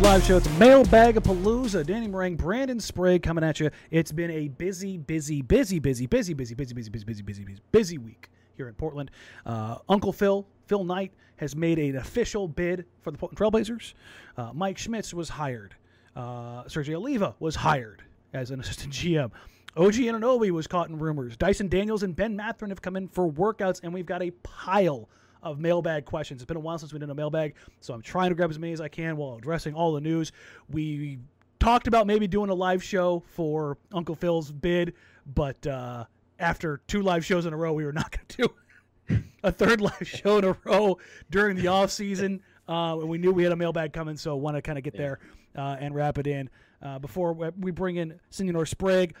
Live Show. It's Mailbag of Palooza. Danny Moran, Brandon Sprague coming at you. It's been a busy, busy, busy, busy, busy, busy, busy, busy, busy, busy, busy, busy, busy week here in Portland. Uh, Uncle Phil, Phil Knight, has made an official bid for the Portland Trailblazers. Uh, Mike Schmitz was hired. Uh, Sergio Oliva was hired as an assistant GM. OG Anunoby was caught in rumors. Dyson Daniels and Ben Mathurin have come in for workouts, and we've got a pile of mailbag questions. It's been a while since we did a mailbag, so I'm trying to grab as many as I can while addressing all the news. We talked about maybe doing a live show for Uncle Phil's bid, but uh, after two live shows in a row, we were not going to do a third live show in a row during the off season. Uh, and we knew we had a mailbag coming, so want to kind of get there uh, and wrap it in uh, before we- we bring in Senor Sprague.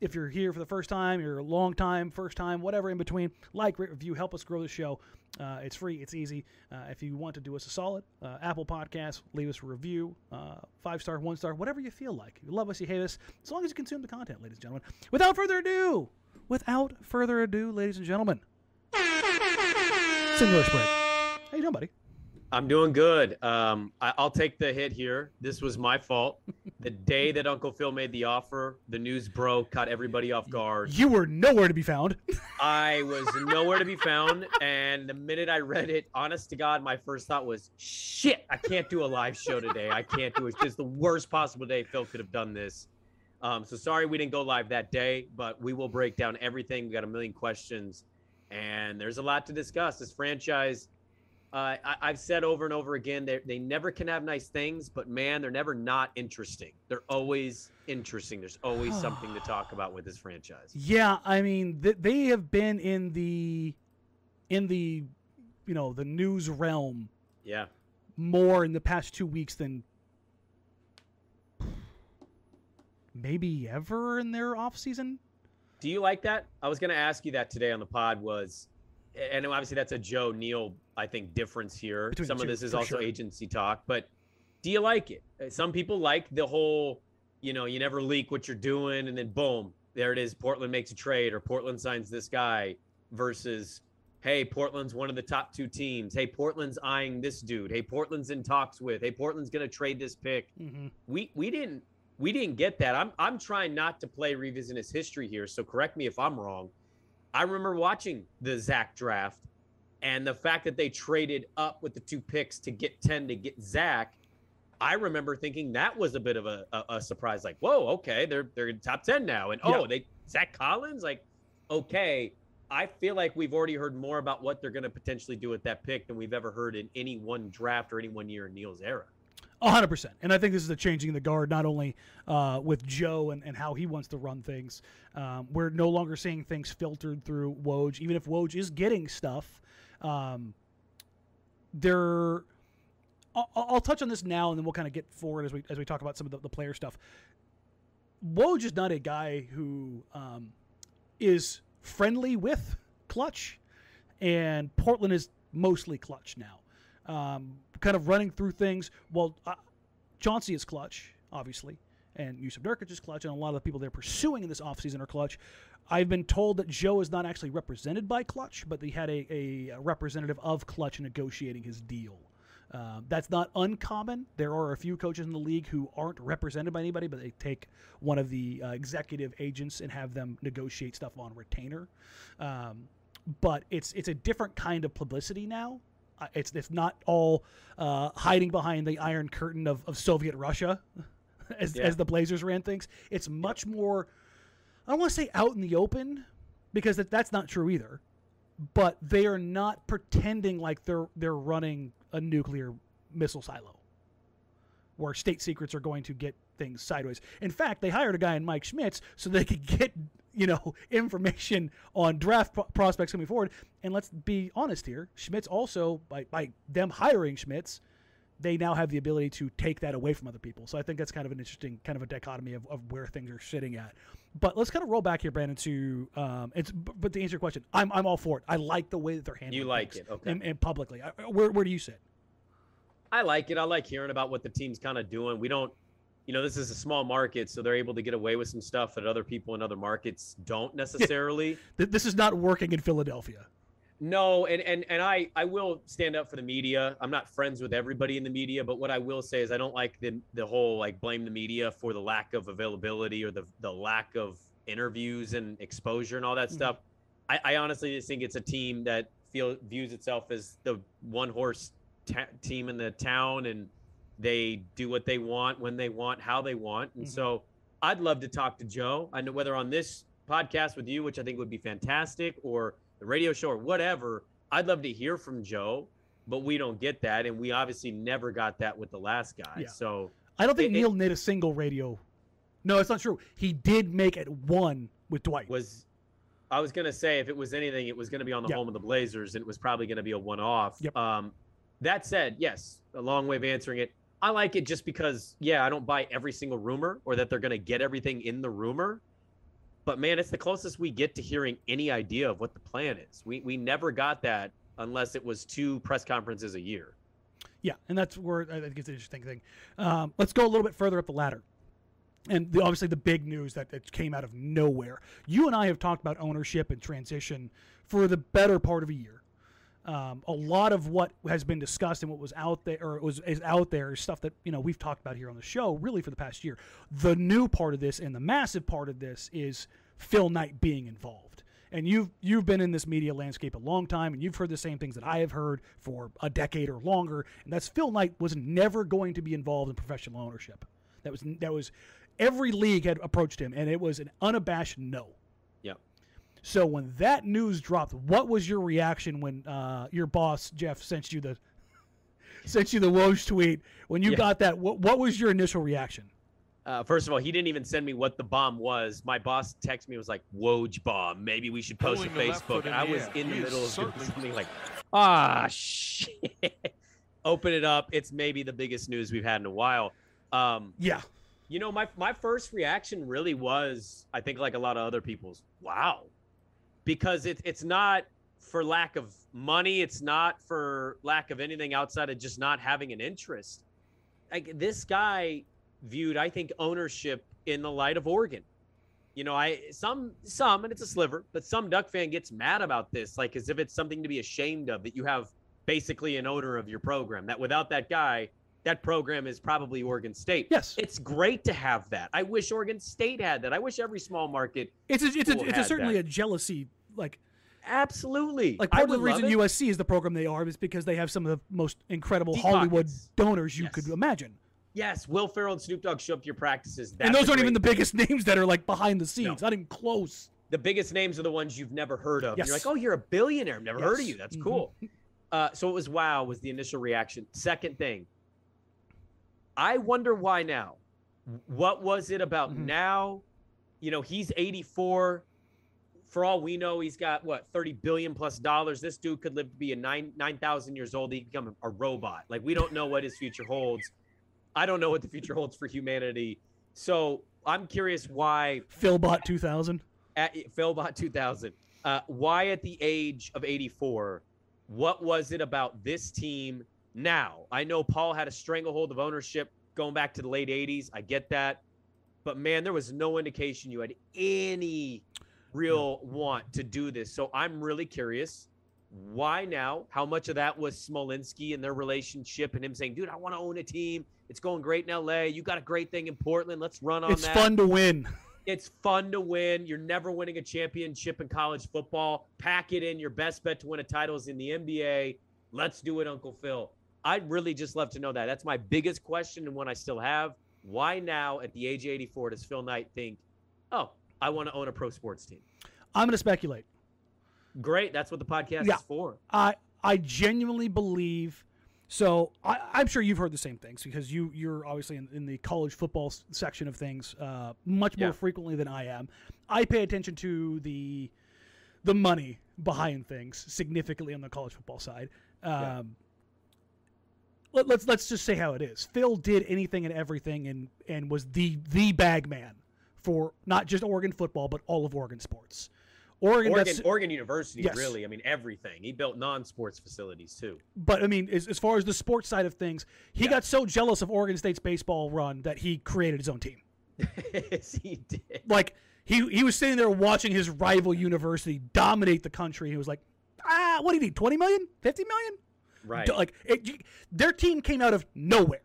If you're here for the first time, you're a long time, first time, whatever in between, like, review, help us grow the show. Uh, it's free, it's easy. Uh, if you want to do us a solid, uh, Apple Podcasts, leave us a review, uh, five star, one star, whatever you feel like. You love us, you hate us, as long as you consume the content, ladies and gentlemen. Without further ado, without further ado, ladies and gentlemen, Senor Sprague. How you doing, buddy? I'm doing good. Um, I, I'll take the hit here. This was my fault. The day that Uncle Phil made the offer, the news broke, caught everybody off guard. You were nowhere to be found. I was nowhere to be found. And the minute I read it, honest to God, my first thought was, shit, I can't do a live show today. I can't do it. It's the worst possible day Phil could have done this. Um, so sorry we didn't go live that day, but we will break down everything. We got a million questions, and there's a lot to discuss. This franchise uh, I, I've said over and over again, they they never can have nice things, but man, they're never not interesting. They're always interesting. There's always something to talk about with this franchise. Yeah, I mean, th- they have been in the in the you know the news realm Yeah, more in the past two weeks than maybe ever in their off season. do you like that? I was going to ask you that today on the pod. Was and obviously that's a Joe Neal, I think, difference here. Between Some of this is also sure. agency talk, but do you like it? Uh, Some people like the whole, you know, you never leak what you're doing, and then boom, there it is. Portland makes a trade, or Portland signs this guy, versus, hey, Portland's one of the top two teams. Hey, Portland's eyeing this dude. Hey, Portland's in talks with. Hey, Portland's gonna trade this pick Mm-hmm. we we didn't we didn't get that. I'm I'm trying not to play revisionist history here, so correct me if I'm wrong. I remember watching the Zach draft and the fact that they traded up with the two picks to get 10 to get Zach. I remember thinking that was a bit of a, a, a surprise, like, whoa, okay, they're they're in top 10 now. And oh, Yeah. they Zach Collins, like, okay. I feel like we've already heard more about what they're going to potentially do with that pick than we've ever heard in any one draft or any one year in Neil's era. Hundred percent, and I think this is a changing the guard, not only uh, with Joe and, and how he wants to run things. Um, we're no longer seeing things filtered through Woj, even if Woj is getting stuff. Um, there, I'll, I'll touch on this now, and then we'll kind of get forward as we as we talk about some of the, the player stuff. Woj is not a guy who um, is friendly with Klutch, and Portland is mostly Klutch now. Um, kind of running through things. Well, uh, Chauncey is Klutch, obviously, and Yusuf Nurkic is Klutch, and a lot of the people they're pursuing in this offseason are Klutch. I've been told that Joe is not actually represented by Klutch, but they had a, a representative of Klutch negotiating his deal. Uh, that's not uncommon. There are a few coaches in the league who aren't represented by anybody, but they take one of the uh, executive agents and have them negotiate stuff on retainer. Um, but it's it's a different kind of publicity now. It's it's not all uh, hiding behind the Iron Curtain of, of Soviet Russia, as Yeah. as the Blazers ran things. It's much more. I don't want to say out in the open, because that, that's not true either. But they are not pretending like they're they're running a nuclear missile silo, where state secrets are going to get things sideways. In fact, they hired a guy in Mike Schmitz so they could get you know information on draft pro- prospects coming forward. And let's be honest here, Schmitz also by by them hiring Schmitz, they now have the ability to take that away from other people. So I think that's kind of an interesting kind of a dichotomy of, of where things are sitting at. But let's kind of roll back here, Brandon. To um, it's but to answer your question, I'm I'm all for it. I like the way that they're handling. You like it, okay. And, and publicly, I, where where do you sit? I like it. I like hearing about what the team's kind of doing. We don't, you know, this is a small market, so they're able to get away with some stuff that other people in other markets don't necessarily. Th- This is not working in Philadelphia. No, and and and I I will stand up for the media. I'm not friends with everybody in the media, but what I will say is I don't like the the whole like blame the media for the lack of availability or the the lack of interviews and exposure and all that Mhm. stuff. I, I honestly just think it's a team that feel views itself as the one horse ta- team in the town, and they do what they want when they want, how they want, and Mhm. so I'd love to talk to Joe. I know whether on this podcast with you, which I think would be fantastic, or the radio show or whatever. I'd love to hear from Joe, but we don't get that, and we obviously never got that with the last guy. Yeah. So I don't think It- it- Neil did a single radio. No, it's not true. He did make it one with Dwight. was I was gonna say if it was anything, it was gonna be on the Yeah. home of the Blazers, and it was probably gonna be a one-off. Yep. Um, that said, yes, a long way of answering it. I like it just because, yeah, I don't buy every single rumor or that they're gonna get everything in the rumor. But man, it's the closest we get to hearing any idea of what the plan is. We we never got that unless it was two press conferences a year. Yeah, and that's where I think it's an interesting thing. Um, let's go a little bit further up the ladder. And the, obviously, the big news that, that came out of nowhere. You and I have talked about ownership and transition for the better part of a year. Um, a lot of what has been discussed and what was out there, or was is out there, is stuff that you know we've talked about here on the show, really for the past year. The new part of this and the massive part of this is Phil Knight being involved. And you've you've been in this media landscape a long time, and you've heard the same things that I have heard for a decade or longer. And that's Phil Knight was never going to be involved in professional ownership. That was that was every league had approached him, and it was an unabashed no. Yeah. So when that news dropped, what was your reaction when uh, your boss Jeff sent you the sent you the Woj tweet when you Yeah. got that? What, what was your initial reaction? Uh, first of all, he didn't even send me what the bomb was. My boss texted me was like, "Woj bomb. Maybe we should post to Pulling the Facebook." foot in I was air. in the He middle of doing certainly- something like, "Ah, shit." Open it up. It's maybe the biggest news we've had in a while. Um, Yeah, you know, my my first reaction really was, I think, like a lot of other people's, wow, because it's it's not for lack of money. It's not for lack of anything outside of just not having an interest. Like this guy viewed, I think, ownership in the light of Oregon. You know, I some some, and it's a sliver, but some Duck fan gets mad about this, like as if it's something to be ashamed of that you have basically an owner of your program. That without that guy, that program is probably Oregon State. yes, It's great to have that. I wish Oregon State had that. I wish every small market. it's a, it's a, it's a certainly that. a jealousy like Absolutely. like part of the reason. USC is the program they are is because they have some of the most incredible Deep Hollywood pockets. donors you Yes. could imagine. Yes, Will Ferrell and Snoop Dogg show up to your practices. and those aren't even the biggest names that are like behind the scenes, No. not even close. the biggest names are the ones you've never heard of. Yes. You're like, oh, you're a billionaire. I've never heard of you. That's Mhm. cool. Uh, so it was wow was the initial reaction. Second thing, I wonder why now. What was it about Mhm. now? You know, he's 84. For all we know, he's got what 30 billion plus dollars. This dude could live to be a nine nine thousand years old. He become a, a robot. Like we don't know what his future holds. I don't know what the future holds for humanity. So I'm curious why Philbot 2000. at Philbot 2000. Uh, why at the age of 84? What was it about this team now? I know Paul had a stranglehold of ownership going back to the late 80s. I get that. but man, there was no indication you had any real want to do this. So I'm really curious. Why now? How much of that was Smolinisky and their relationship and him saying, dude, I want to own a team. It's going great in LA. You got a great thing in Portland. Let's run on it's that. fun to win. It's fun to win. You're never winning a championship in college football. Pack it in. Your best bet to win a title is in the NBA. Let's do it, Uncle Phil. I'd really just love to know that. That's my biggest question and one I still have. Why now at the age of 84 does Phil Knight think, oh, I want to own a pro sports team? I'm going to speculate. Great. That's what the podcast Yeah. is for. I I genuinely believe. So I, I'm sure you've heard the same things because you you're obviously in, in the college football section of things uh, much more Yeah. frequently than I am. I pay attention to the the money behind things significantly on the college football side. Um, Yeah. let, let's let's just say how it is. Phil did anything and everything and and was the the bag man for not just Oregon football but all of Oregon sports. Oregon, Oregon, Oregon University, Yes. really. I mean, everything. He built non-sports facilities too. but I mean, as, as far as the sports side of things, he Yeah. got so jealous of Oregon State's baseball run that he created his own team. yes, he did. Like he he was sitting there watching his rival university dominate the country. He was like, ah, what do you need? 20 million? 50 million? Right. Like it, their team came out of nowhere,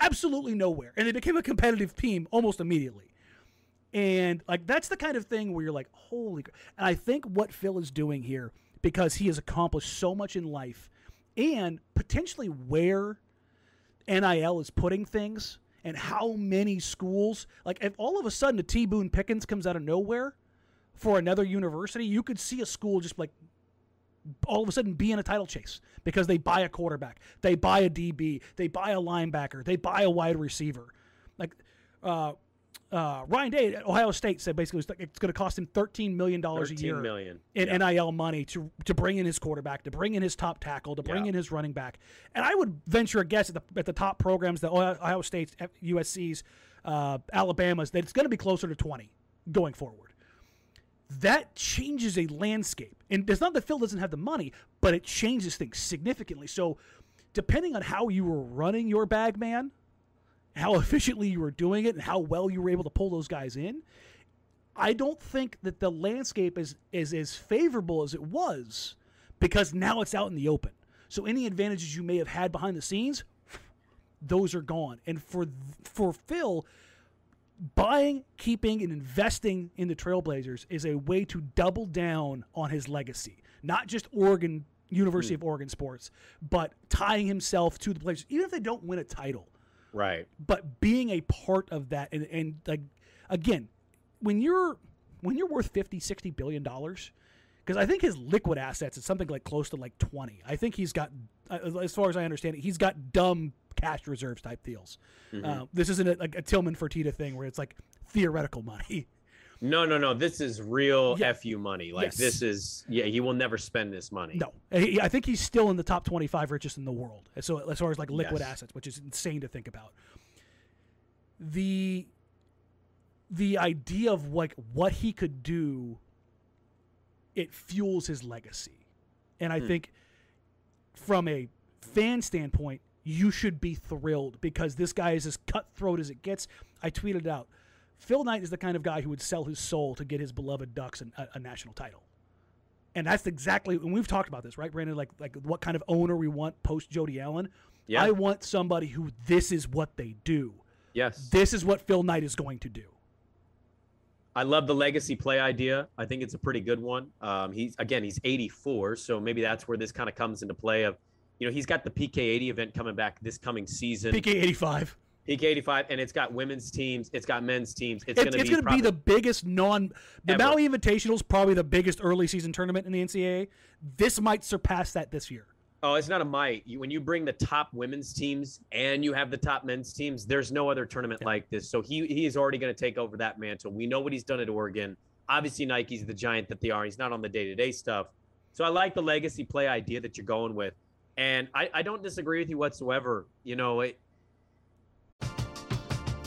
absolutely nowhere, and they became a competitive team almost immediately. And like that's the kind of thing where you're like, holy. cr-" And I think what Phil is doing here, because he has accomplished so much in life, and potentially where NIL is putting things, and how many schools, like if all of a sudden a T Boone Pickens comes out of nowhere for another university, you could see a school just like all of a sudden be in a title chase because they buy a quarterback, they buy a DB, they buy a linebacker, they buy a wide receiver. Like uh, uh, Ryan Day at Ohio State said basically it's, going to cost him thirteen million dollars a year million. in Yeah. NIL money to to bring in his quarterback, to bring in his top tackle, to bring Yeah. in his running back. And I would venture a guess at the at the top programs that Ohio Ohio State's, USC's, uh, Alabama's that it's going to be closer to twenty going forward. That changes a landscape, and it's not that Phil doesn't have the money, but it changes things significantly. So, depending on how you were running your bag man, how efficiently you were doing it, and how well you were able to pull those guys in, I don't think that the landscape is is as favorable as it was because now it's out in the open. So any advantages you may have had behind the scenes, those are gone. And for for Phil, buying, keeping, and investing in the Trailblazers is a way to double down on his legacy. Not just Oregon University of hmm. Oregon sports, but tying himself to the Blazers, even if they don't win a title Right. but being a part of that and, and like again when you're when you're worth 50 60 billion dollars because i think his liquid assets is something like close to like 20 i think he's got uh, as far as i understand it he's got dumb cash reserves type deals. Uh, this isn't a, like a tillman fertitta thing where it's like theoretical money No, no, no. This is real Yeah. fu money. Like Yes. this is yeah. He will never spend this money. no i think he's still in the top 25 richest in the world so as far as like liquid Yes. assets which is insane to think about the the idea of like what he could do it fuels his legacy and i hmm. think from a fan standpoint you should be thrilled because this guy is as cutthroat as it gets i tweeted out phil knight is the kind of guy who would sell his soul to get his beloved ducks an, a, a national title and that's exactly and we've talked about this right brandon like like what kind of owner we want post jody allen Yeah. i want somebody who this is what they do Yes. this is what phil knight is going to do I love the legacy play idea. I think it's a pretty good one. Um, he's again, he's 84, so maybe that's where this kind of comes into play. Of, you know, he's got the PK80 event coming back this coming season. pk 85 PK85, and it's got women's teams, it's got men's teams. It's, it's, going to it's be be the biggest non the Ever. maui invitational is probably the biggest early season tournament in the ncaa this might surpass that this year Oh, it's not a might. You, when you bring the top women's teams and you have the top men's teams, there's no other tournament like this. So he he is already going to take over that mantle. We know what he's done at Oregon. Obviously, Nike's the giant that they are. He's not on the day to day stuff. So I like the legacy play idea that you're going with, and I, I don't disagree with you whatsoever. You know, it,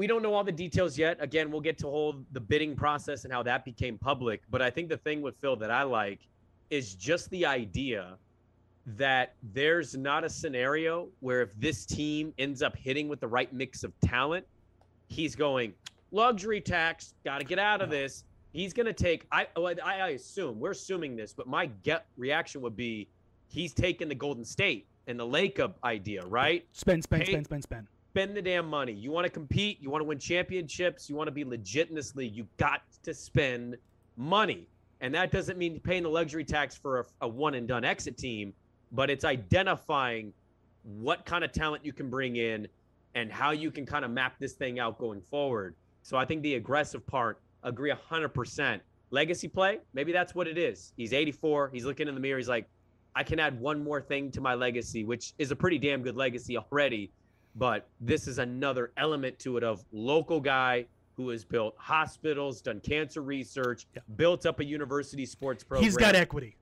We don't know all the details yet. Again, we'll get to hold the bidding process and how that became public. But I think the thing with Phil that I like is just the idea that there's not a scenario where if this team ends up hitting with the right mix of talent, he's going luxury tax, got to get out of this. He's going to take. I, oh, I I assume we're assuming this, but my gut reaction would be he's taking the Golden State and the Lacob idea, right? Spend, spend, Pay- spend, spend, spend. Spend the damn money. You want to compete, you want to win championships, you want to be legit in this league, you got to spend money. And that doesn't mean paying the luxury tax for a, a one and done exit team, but it's identifying what kind of talent you can bring in and how you can kind of map this thing out going forward. So I think the aggressive part, agree 100%. Legacy play, maybe that's what it is. He's 84, he's looking in the mirror, he's like, I can add one more thing to my legacy, which is a pretty damn good legacy already but this is another element to it of local guy who has built hospitals, done cancer research, Yeah. built up a university sports program. He's got equity.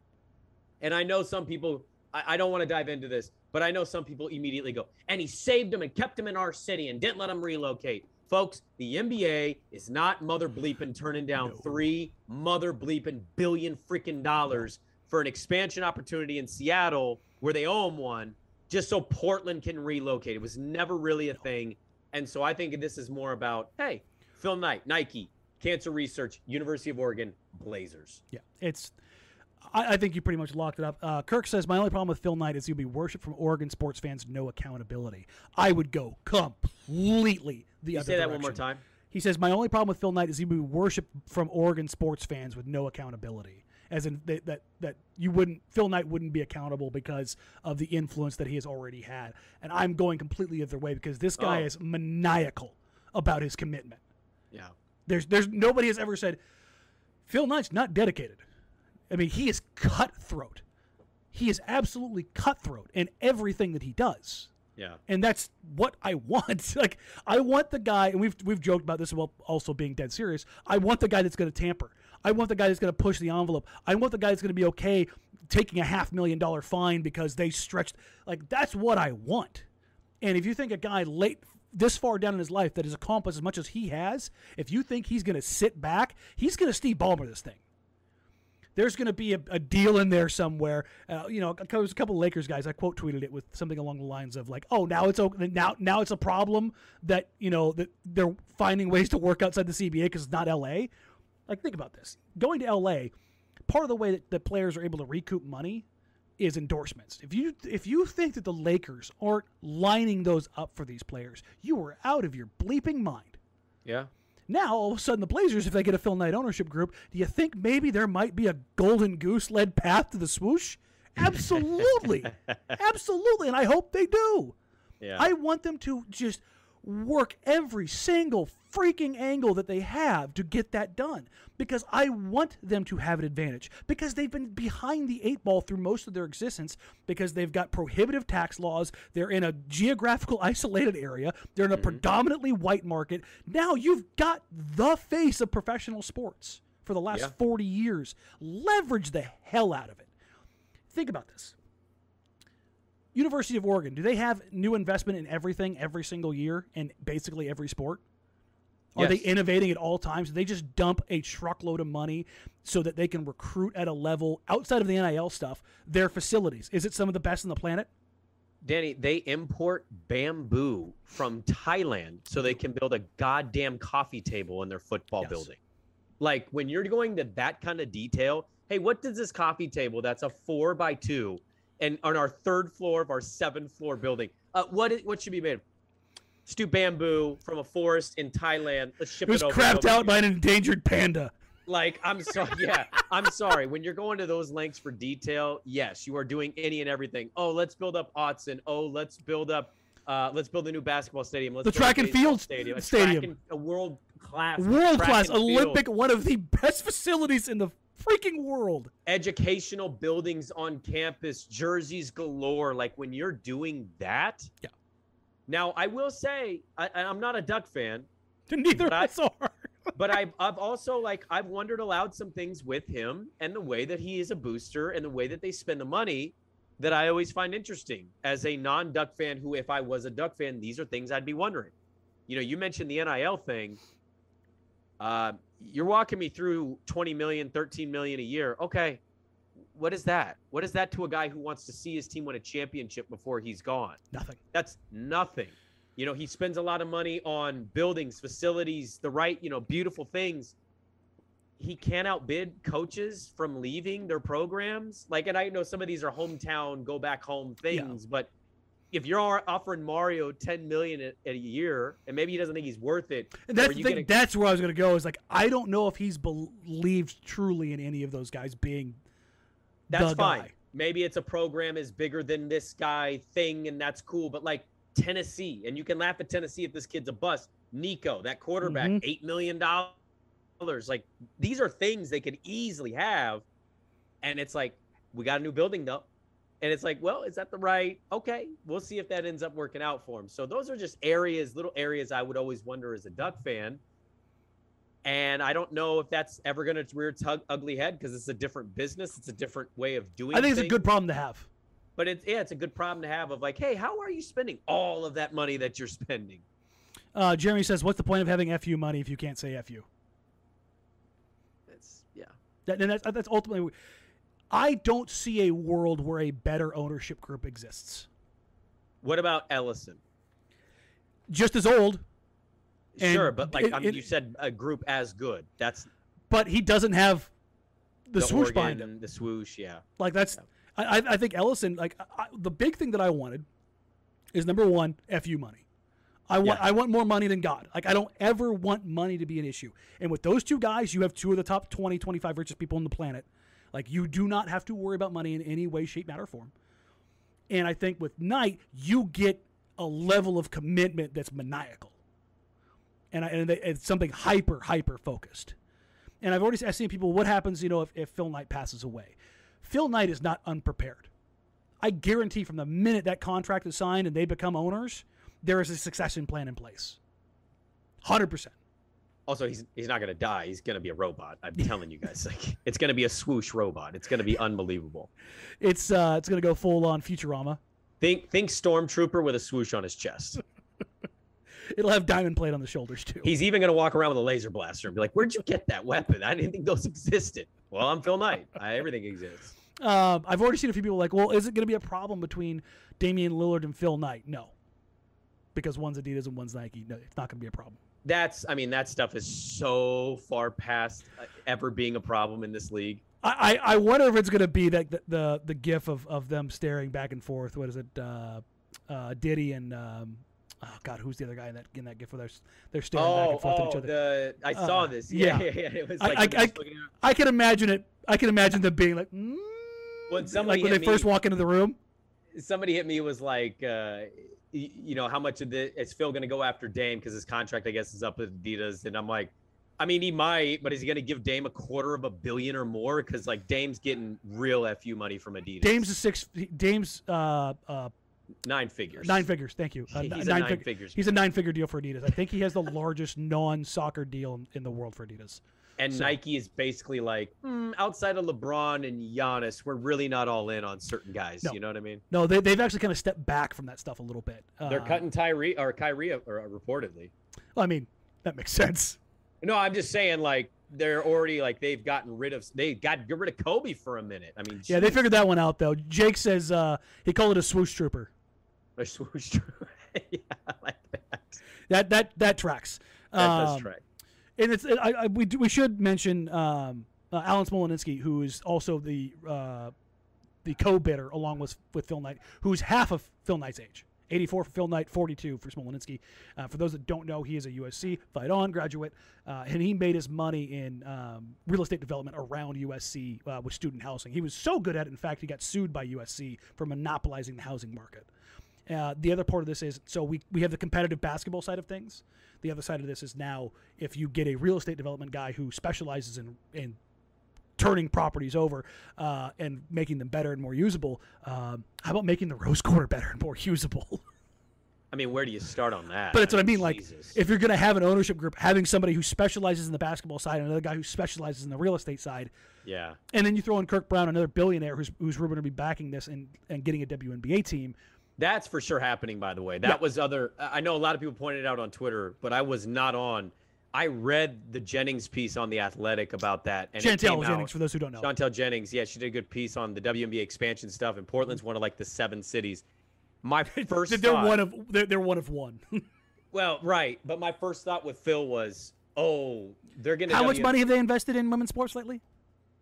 And I know some people, I, I don't want to dive into this, but I know some people immediately go, and he saved him and kept him in our city and didn't let him relocate. Folks, the NBA is not mother bleeping turning down No. three mother bleeping billion freaking dollars for an expansion opportunity in Seattle where they owe him one just so Portland can relocate. It was never really a thing. And so I think this is more about, hey, Phil Knight, Nike, Cancer Research, University of Oregon, Blazers. Yeah, it's. I, I think you pretty much locked it up. Uh, Kirk says my only problem with Phil Knight is he'll be worshipped from Oregon sports fans, no accountability. I would go completely the You other say that one more time. He says my only problem with Phil Knight is he'd be worshipped from Oregon sports fans with no accountability. As in that, that that you wouldn't Phil Knight wouldn't be accountable because of the influence that he has already had. And I'm going completely the other way because this guy Oh. is maniacal about his commitment. Yeah. There's there's nobody has ever said Phil Knight's not dedicated. I mean, he is cutthroat. He is absolutely cutthroat in everything that he does. Yeah. And that's what I want. like I want the guy and we've we've joked about this while also being dead serious. I want the guy that's going to tamper. I want the guy that's going to push the envelope. I want the guy that's going to be okay taking a half million dollar fine because they stretched like that's what I want. And if you think a guy late this far down in his life that has accomplished as much as he has, if you think he's going to sit back, he's going to Steve Ballmer this thing. There's going to be a, a deal in there somewhere. Uh, you know, there was a couple Lakers guys. I quote tweeted it with something along the lines of like, "Oh, now it's now now it's a problem that you know that they're finding ways to work outside the CBA because it's not LA." Like, think about this: going to LA, part of the way that, that players are able to recoup money is endorsements. If you if you think that the Lakers aren't lining those up for these players, you are out of your bleeping mind. Yeah. Now, all of a sudden, the Blazers, if they get a Phil Knight ownership group, do you think maybe there might be a golden goose led path to the swoosh? Absolutely. Absolutely. And I hope they do. Yeah. I want them to just work every single freaking angle that they have to get that done because I want them to have an advantage because they've been behind the eight ball through most of their existence because they've got prohibitive tax laws. They're in a geographical isolated area. They're in a mm-hmm. predominantly white market. Now you've got the face of professional sports for the last Yeah. 40 years. Leverage the hell out of it. Think about this. University of Oregon, do they have new investment in everything every single year in basically every sport? Are they innovating at all times? Do they just dump a truckload of money so that they can recruit at a level outside of the NIL stuff their facilities? Is it some of the best on the planet? Danny, they import bamboo from Thailand so they can build a goddamn coffee table in their football Yes. building. Like when you're going to that kind of detail, hey, what does this coffee table that's a four by two and on our third floor of our seven floor building? Uh, what what should be made? Let's do bamboo from a forest in Thailand. Let's ship It was it over. crapped out by an endangered panda. Like, I'm sorry. Yeah, I'm sorry. When you're going to those lengths for detail, yes, you are doing any and everything. Oh, let's build up Autzen. Oh, let's build up. Uh, let's build a new basketball stadium. Let's The build a track and field stadium. A, stadium. And, a world class, World class, and field, Olympic, one of the best facilities in the freaking world. educational buildings on campus, jerseys galore. Like when you're doing that. Yeah. Now I will say I, I'm not a Duck fan. Neither of I- us are. but I've, I've also like I've wondered aloud some things with him and the way that he is a booster and the way that they spend the money that I always find interesting as a non-Duck fan. Who, if I was a Duck fan, these are things I'd be wondering. You know, you mentioned the NIL thing. Uh, you're walking me through 20 million, 13 million a year. Okay, what is that? What is that to a guy who wants to see his team win a championship before he's gone? Nothing. That's nothing. You know, he spends a lot of money on buildings, facilities, the right, you know, beautiful things. He can't outbid coaches from leaving their programs. Like, and I know some of these are hometown, go back home Yeah. things, but if you're offering Mario 10 million a, a year, and maybe he doesn't think he's worth it, And that's the thing. get a- That's where I was going to go. Is like I don't know if he's believed truly in any of those guys being. that's fine. guy. Maybe it's a program is bigger than this guy thing, and that's cool. But like Tennessee, and you can laugh at Tennessee if this kid's a bust. Nico, that quarterback, Mhm. eight million dollars. Like these are things they could easily have, and it's like we got a new building though, and it's like, well, is that the right? Okay, we'll see if that ends up working out for him. So those are just areas, little areas I would always wonder as a Duck fan. And I don't know if that's ever going to rear its ugly head because it's a different business. It's a different way of doing. I think it's a good problem to have. But it's yeah, it's a good problem to have of like, hey, how are you spending all of that money that you're spending? Uh, Jeremy says, "What's the point of having fu money if you can't say fu?" It's yeah. That, and that's, that's ultimately. I don't see a world where a better ownership group exists. What about Ellison? Just as old, sure, but like it- I mean, it- you said a group as good. That's but he doesn't have the, swoosh Oregon, behind him. The swoosh, yeah. Like that's, I, I- I think Ellison. Like I, the big thing that I wanted is number one, fu money. I want, Yeah. I want more money than God. Like I don't ever want money to be an issue. And with those two guys, you have two of the top 20, 25 richest people on the planet. Like you do not have to worry about money in any way, shape, matter, or form. And I think with Knight, you get a level of commitment that's maniacal, and, I, and it's something hyper, hyper focused. And I've already I've seen people. What happens, you know, if, if Phil Knight passes away? Phil Knight is not unprepared. I guarantee from the minute that contract is signed and they become owners, there is a succession plan in place. Hundred percent. Also, he's he's not gonna die. He's gonna be a robot. I'm telling you guys, like it's gonna be a swoosh robot. It's gonna be unbelievable. It's uh, it's gonna go full on Futurama. Think think stormtrooper with a swoosh on his chest. It'll have diamond plate on the shoulders too. He's even gonna walk around with a laser blaster and be like, "Where'd you get that weapon? I didn't think those existed." Well, I'm Phil Knight. I, everything exists. Um, I've already seen a few people like, well, is it going to be a problem between Damian Lillard and Phil Knight? No, because one's Adidas and one's Nike. No, it's not going to be a problem. That's, I mean, that stuff is so far past uh, ever being a problem in this league. I, I, I wonder if it's going to be that the, the the gif of, of them staring back and forth. What is it? Uh, uh, Diddy and um, oh God, who's the other guy in that in that gift where they're they're staring back Oh, and forth at oh, each other? the I saw Uh, this. Yeah, yeah. yeah, yeah. It was I- like I- was I- I can imagine it. I can imagine them being like, mm, When somebody like when they hit first walk into the room. somebody hit me was like, uh, you know, how much of the is Phil going to go after Dame because his contract, I guess, is up with Adidas, and I'm like, I mean, he might, but is he going to give Dame a quarter of a billion or more? Because like Dame's getting real fu money from Adidas. Dame's a six. Dame's uh, uh, nine figures. nine figures. Thank you. Uh, He's a nine, nine fig- figures. He's a nine figure deal for Adidas. I think he has the largest non soccer deal in, in the world for Adidas. And So- Nike is basically like, "Hmm, outside of LeBron and Giannis, we're really not all in on certain guys. No. You know what I mean? No, they, they've actually kind of stepped back from that stuff a little bit. They're Uh, cutting Tyree or Kyrie, or, or reportedly. Well, I mean, that makes sense. No, I'm just saying, like they're already like they've gotten rid of they got get rid of Kobe for a minute. I mean, Yeah, they figured that one out though. Jake says uh, he called it a swoosh trooper. a swoosh. Trooper, yeah, I like that. That that that tracks. That does Um, track. And it's I, I, we do- we should mention um, uh, Alan Smolinisky, who is also the uh, the co-bidder along with with Phil Knight, who's half of Phil Knight's age. 84 for Phil Knight, 42 for Smolinisky. Uh, for those that don't know, he is a USC Fight On graduate, uh, and he made his money in um, real estate development around USC uh, with student housing. He was so good at it, in fact, he got sued by USC for monopolizing the housing market. Uh, the other part of this is so we, we have the competitive basketball side of things. The other side of this is now if you get a real estate development guy who specializes in, in turning properties over uh, and making them better and more usable, um, how about making the rose quarter better and more usable? I mean, where do you start on that? but it's what I mean. Like, Jesus. if you're going to have an ownership group, having somebody who specializes in the basketball side and another guy who specializes in the real estate side, yeah, and then you throw in Kirk Brown, another billionaire who's who's rumored to be backing this and, and getting a WNBA team. That's for sure happening. By the way, that Yeah. was other. I know a lot of people pointed it out on Twitter, but I was not on. I read the Jennings piece on the Athletic about that, and Chantel Jennings, out- for those who don't know. Chantel Jennings, yeah, she did a good piece on the WNBA expansion stuff, and Portland's one of like the seven cities. My first they're thought, one of they're, they're one of one. well, right, but my first thought with Phil was, oh, they're gonna. How much money have they invested in women's sports lately?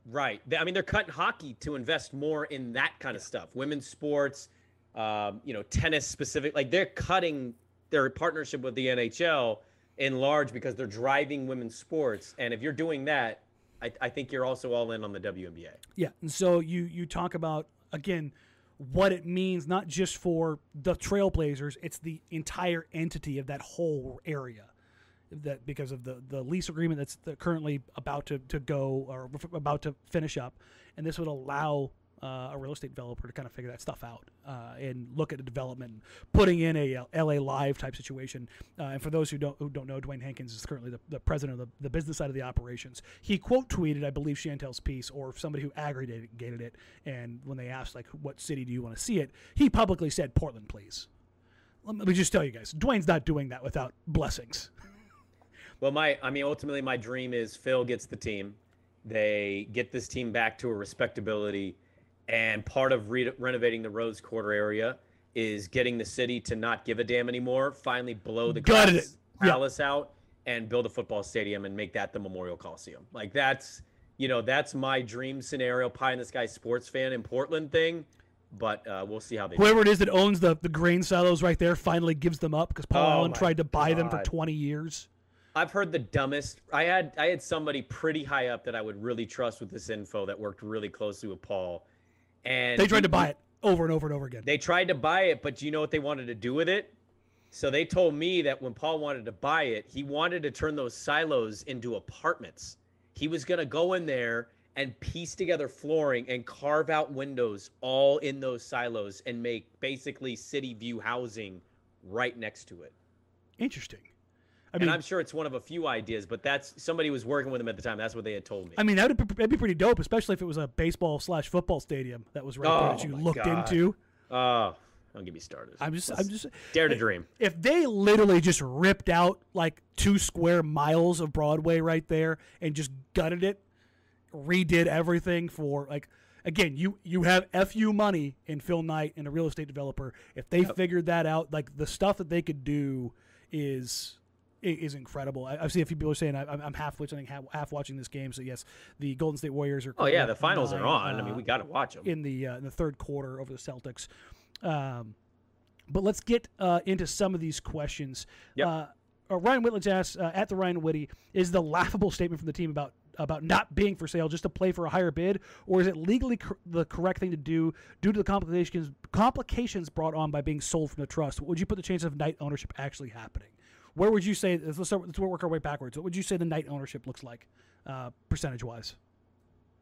Right. They- I mean, they're cutting hockey to invest more in that kind of stuff. Women's sports, um, you know, tennis specific. Like they're cutting their partnership with the NHL in large because they're driving women's sports. And if you're doing that, I, I think you're also all in on the WNBA. Yeah, and so you you talk about again what it means not just for the Trailblazers, it's the entire entity of that whole area. That because of the the lease agreement that's currently about to, to go or about to finish up, and this would allow uh, a real estate developer to kind of figure that stuff out uh, and look at the development, putting in a uh, LA Live type situation. Uh, and for those who don't who don't know, Dewayne Hankins is currently the, the president of the, the business side of the operations. He quote tweeted, I believe, Chantel's piece or somebody who aggregated it. And when they asked like, what city do you want to see it, he publicly said Portland, please. Let me just tell you guys, Dewayne's not doing that without blessings. Well, my, I mean, ultimately, my dream is Phil gets the team. They get this team back to a respectability. And part of re- renovating the Rose Quarter area is getting the city to not give a damn anymore, finally blow the glass it. Yeah. palace out and build a football stadium and make that the Memorial Coliseum. Like that's, you know, that's my dream scenario, pie in the sky sports fan in Portland thing. But uh, we'll see how they do. Whoever it is that owns the, the grain silos right there finally gives them up because Paul Oh Allen tried to buy them for 20 years. I've heard the dumbest. I had I had somebody pretty high up that I would really trust with this info that worked really closely with Paul, and They tried to buy it over and over and over again. They tried to buy it, but do you know what they wanted to do with it? So they told me that when Paul wanted to buy it, he wanted to turn those silos into apartments. He was gonna go in there and piece together flooring and carve out windows all in those silos and make basically city view housing right next to it. Interesting. I and mean, I'm sure it's one of a few ideas, but that's somebody was working with him at the time. That's what they had told me. I mean, that would be, that'd be pretty dope, especially if it was a baseball slash football stadium that was right there that Oh, you looked God. into. Oh, don't get me started. I'm just, Let's I'm just dare to dream. If they literally just ripped out like two square miles of Broadway right there and just gutted it, redid everything for like again, you you have fu money in Phil Knight and a real estate developer. If they figured that out, like the stuff that they could do is is incredible. I, I've seen a few people saying I, I'm I'm half listening, half, half watching this game. So yes, the Golden State Warriors are. Oh yeah, the finals are nine, on. I uh, mean, we got to watch them. in the uh, in the third quarter over the Celtics. Um, But let's get uh, into some of these questions. Yep. Uh, uh, Ryan Whitledge asks uh, at the Ryan Whitty is the laughable statement from the team about about not being for sale just to play for a higher bid, or is it legally cor- the correct thing to do due to the complications complications brought on by being sold from the trust? Would you put the chance of Knight ownership actually happening? Where would you say let's start, let's work our way backwards? What would you say the Knight ownership looks like, uh, percentage wise?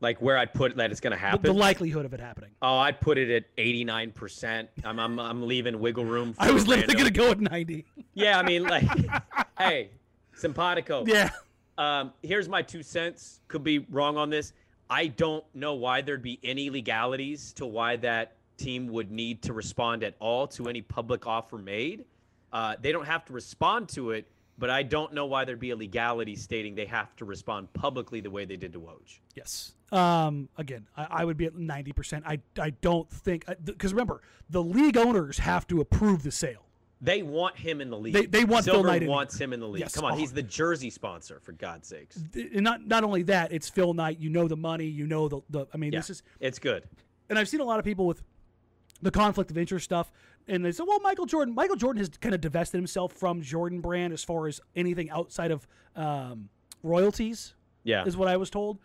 Like where I'd put that it's going to happen. the likelihood of it happening. oh, I'd put it at 89%. I'm I'm, I'm leaving wiggle room. For I was literally going to go at ninety. Yeah, I mean, like, hey, simpatico. yeah. Um, here's my two cents. Could be wrong on this. I don't know why there'd be any legalities to why that team would need to respond at all to any public offer made. Uh, they don't have to respond to it, but I don't know why there'd be a legality stating they have to respond publicly the way they did to Woj. Yes. Um, again, I, I would be at ninety percent. I I don't think because remember the league owners have to approve the sale. They want him in the league. They- they want Phil Silver Knight in- wants him in the league. Yes, Come on, oh. he's the jersey sponsor for God's sakes. And not not only that, it's Phil Knight. You know the money. You know the the. I mean, Yeah, this is it's good. and I've seen a lot of people with the conflict of interest stuff, and they said, "Well, Michael Jordan. Michael Jordan has kind of divested himself from Jordan Brand as far as anything outside of um, royalties." Yeah. is what I was told.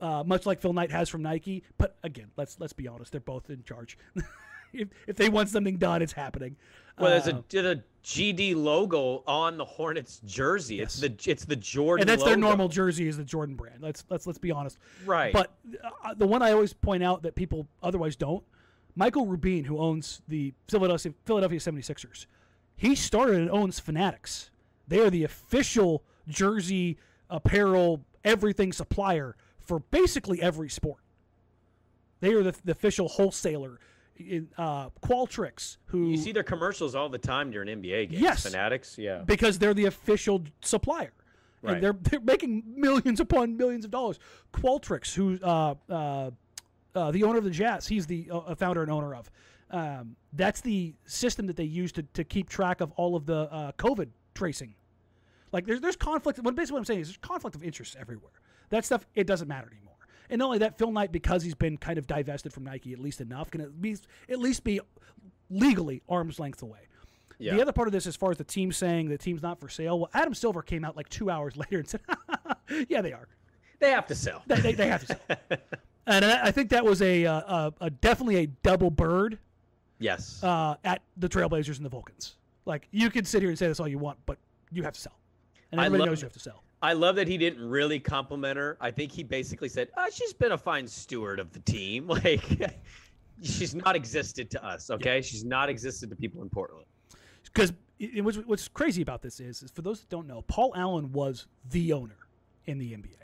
Uh, much like Phil Knight has from Nike, but again, let's let's be honest, they're both in charge. if if they want something done, it's happening. Well, there's Uh, a, GD logo on the Hornets jersey. It's the it's the Jordan. and that's their normal jersey is the Jordan brand. Let's let's let's be honest. Right. But uh, the one I always point out that people otherwise don't, Michael Rubin, who owns the Philadelphia Philadelphia 76ers, he started and owns Fanatics. They are the official jersey, apparel, everything supplier for basically every sport. They are the, the official wholesaler. In, uh, Qualtrics, who You see their commercials all the time during NBA games. Yes. Fanatics. Yeah. because they're the official supplier. Right. And they're they're making millions upon millions of dollars. Qualtrics, who uh, uh, uh, the owner of the Jazz, he's the uh, founder and owner of. Um, that's the system that they use to, to keep track of all of the uh, COVID tracing. Like there's there's conflict. What basically what I'm saying is there's conflict of interest everywhere. That stuff it doesn't matter anymore. And not only that, Phil Knight, because he's been kind of divested from Nike at least enough, can at least at least be legally arm's length away. Yeah. The other part of this, as far as the team saying the team's not for sale, well, Adam Silver came out like two hours later and said, "Yeah, they are. They have to sell. They, they, they have to sell." and I, I think that was a, uh, a, a definitely a double bird yes. uh, at the Trailblazers and the Vulcans. Like you can sit here and say this all you want, but you have to sell, and I everybody love knows you have to sell. I love that he didn't really compliment her. I think he basically said, oh, "She's been a fine steward of the team. Like, she's not existed to us. Okay, she's not existed to people in Portland." because what's, what's crazy about this is, is for those that don't know, Paul Allen was the owner in the NBA.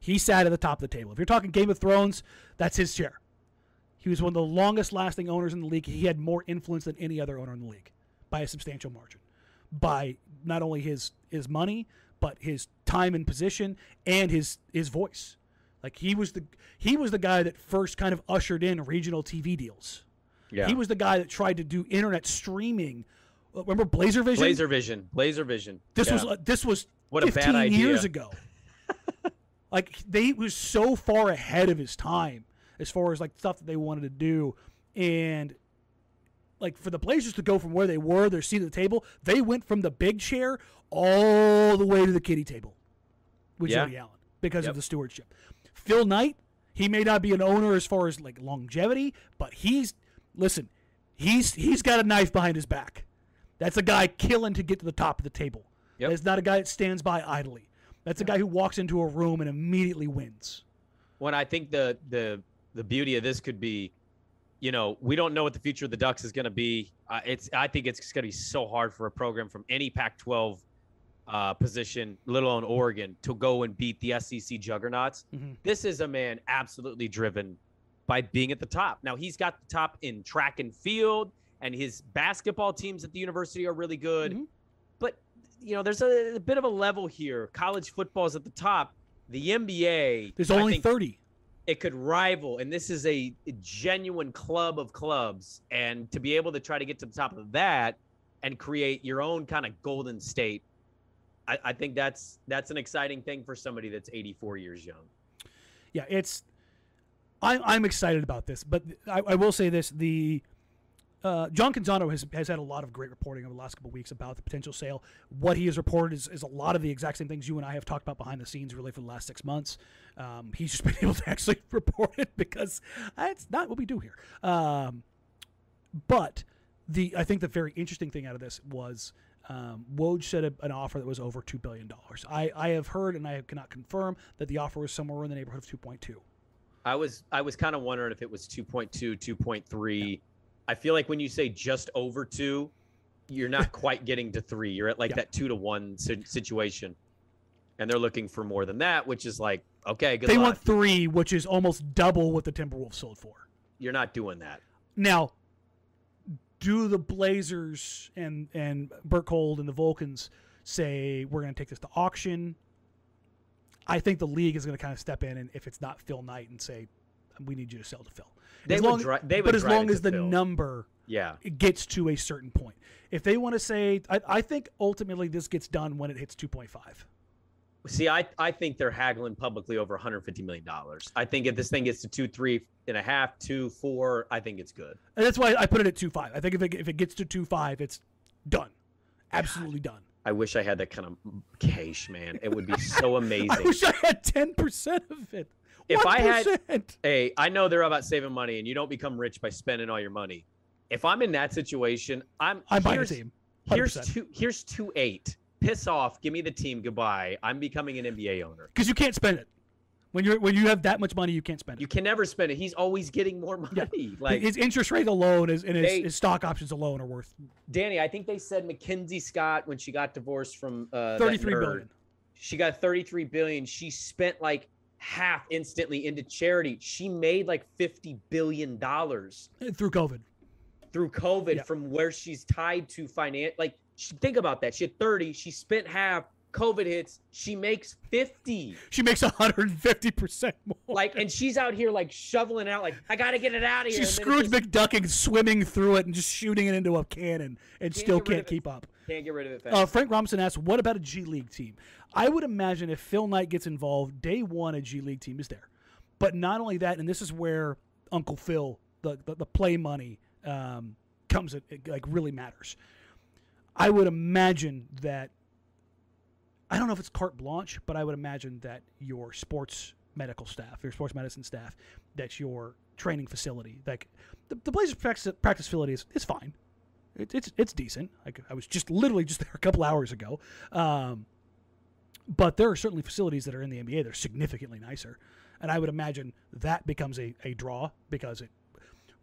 He sat at the top of the table. If you're talking Game of Thrones, that's his chair. He was one of the longest lasting owners in the league. He had more influence than any other owner in the league by a substantial margin. By not only his his money, but his time and position and his his voice. Like he was the he was the guy that first kind of ushered in regional TV deals. Yeah. He was the guy that tried to do internet streaming. Remember Blazer Vision? Blazer Vision. Blazer Vision. This Yeah. was uh, this was What a bad 15 idea. years ago. Like they was so far ahead of his time as far as like stuff that they wanted to do, and like for the Blazers to go from where they were, their seat at the table, they went from the big chair all the way to the kitty table with Yeah. Jody Allen because Yep. of the stewardship. Phil Knight, he may not be an owner as far as like longevity, but he's listen, he's he's got a knife behind his back. That's a guy killing to get to the top of the table. Yep. That's not a guy that stands by idly. That's a guy who walks into a room and immediately wins. when I think the the the beauty of this could be, you know, we don't know what the future of the Ducks is going to be. Uh, it's I think it's going to be so hard for a program from any Pac-12 uh, position, let alone Oregon, to go and beat the SEC juggernauts. Mhm. This is a man absolutely driven by being at the top. Now he's got the top in track and field, and his basketball teams at the university are really good. Mhm. You know, there's a, a bit of a level here. College football is at the top. The NBA, There's only 30. it could rival and this is a, a genuine club of clubs and to be able to try to get to the top of that and create your own kind of golden state I, I think that's that's an exciting thing for somebody that's 84 years young Yeah, it's. I, I'm excited about this, but I, I will say this: the uh, John Canzano has, has had a lot of great reporting over the last couple weeks about the potential sale. What he has reported is, is a lot of the exact same things you and I have talked about behind the scenes, really, for the last six months. Um, he's just been able to actually report it because that's not what we do here. Um, but the I think the very interesting thing out of this was um, Woj said a, an offer that was over two billion dollars. I, I have heard and I cannot confirm that the offer was somewhere in the neighborhood of two point two. I was I was kind of wondering if it was 2.2, 2.3. I feel like when you say just over two, you're not quite getting to three. You're at like Yeah. that two to one situation, and they're looking for more than that, which is like okay, good They luck. want three, which is almost double what the Timberwolves sold for. you're not doing that. Now, do the Blazers and and Bert Kolde and the Vulcans say we're going to take this to auction? I think the league is going to kind of step in, and if it's not Phil Knight, and say we need you to sell to Phil. They as would long, dri- they but as long as the Phil. number Yeah, gets to a certain point. If they want to say, I, I think ultimately this gets done when it hits 2.5. See, I, I think they're haggling publicly over 150 million dollars. I think if this thing gets to two, three and a half, two, four, I think it's good. And that's why I put it at two five. I think if it, if it gets to two five, it's done. Absolutely done. I wish I had that kind of cash, man. It would be so amazing. I wish I had 10% of it. If I had- hey, I know they're about saving money, and you don't become rich by spending all your money. If I'm in that situation, I'm I'm buying a here's, team. 100%. two. Here's two eight. Piss off. Give me the team. Goodbye. I'm becoming an NBA owner. Because you can't spend it. When you're when you have that much money, you can't spend it. You can never spend it. He's always getting more money. Yeah. Like his interest rate alone is, and his, They- his stock options alone are worth Danny, I think they said Mackenzie Scott when she got divorced from uh, 33 nerd, billion. She got 33 billion. She spent like half instantly into charity. She made like 50 billion dollars through COVID. through COVID Yeah. from where she's tied to finance. Like, she, think about that. She had 30. She spent half. COVID hits. She makes 50. She makes 150% more. Like, and she's out here like shoveling out. Like, I got to get it out of here. She's And then it Scrooge just McDucking swimming through it and just shooting it into a cannon and still can't of it. keep up. Can't get rid of it fast. Uh, Frank Robinson asks, "What about a G League team?" I would imagine if Phil Knight gets involved, day one a G League team is there. But not only that, and this is where Uncle Phil, the the, the play money, um, comes it, it, like really matters. I would imagine that. I don't know if it's carte blanche, but I would imagine that your sports medical staff, your sports medicine staff, that your training facility, like the, the Blazers practice, practice facility is, is fine. It, it's it's decent. Like I was just literally just there a couple hours ago. Um, but there are certainly facilities that are in the NBA that are significantly nicer, and I would imagine that becomes a, a draw because it.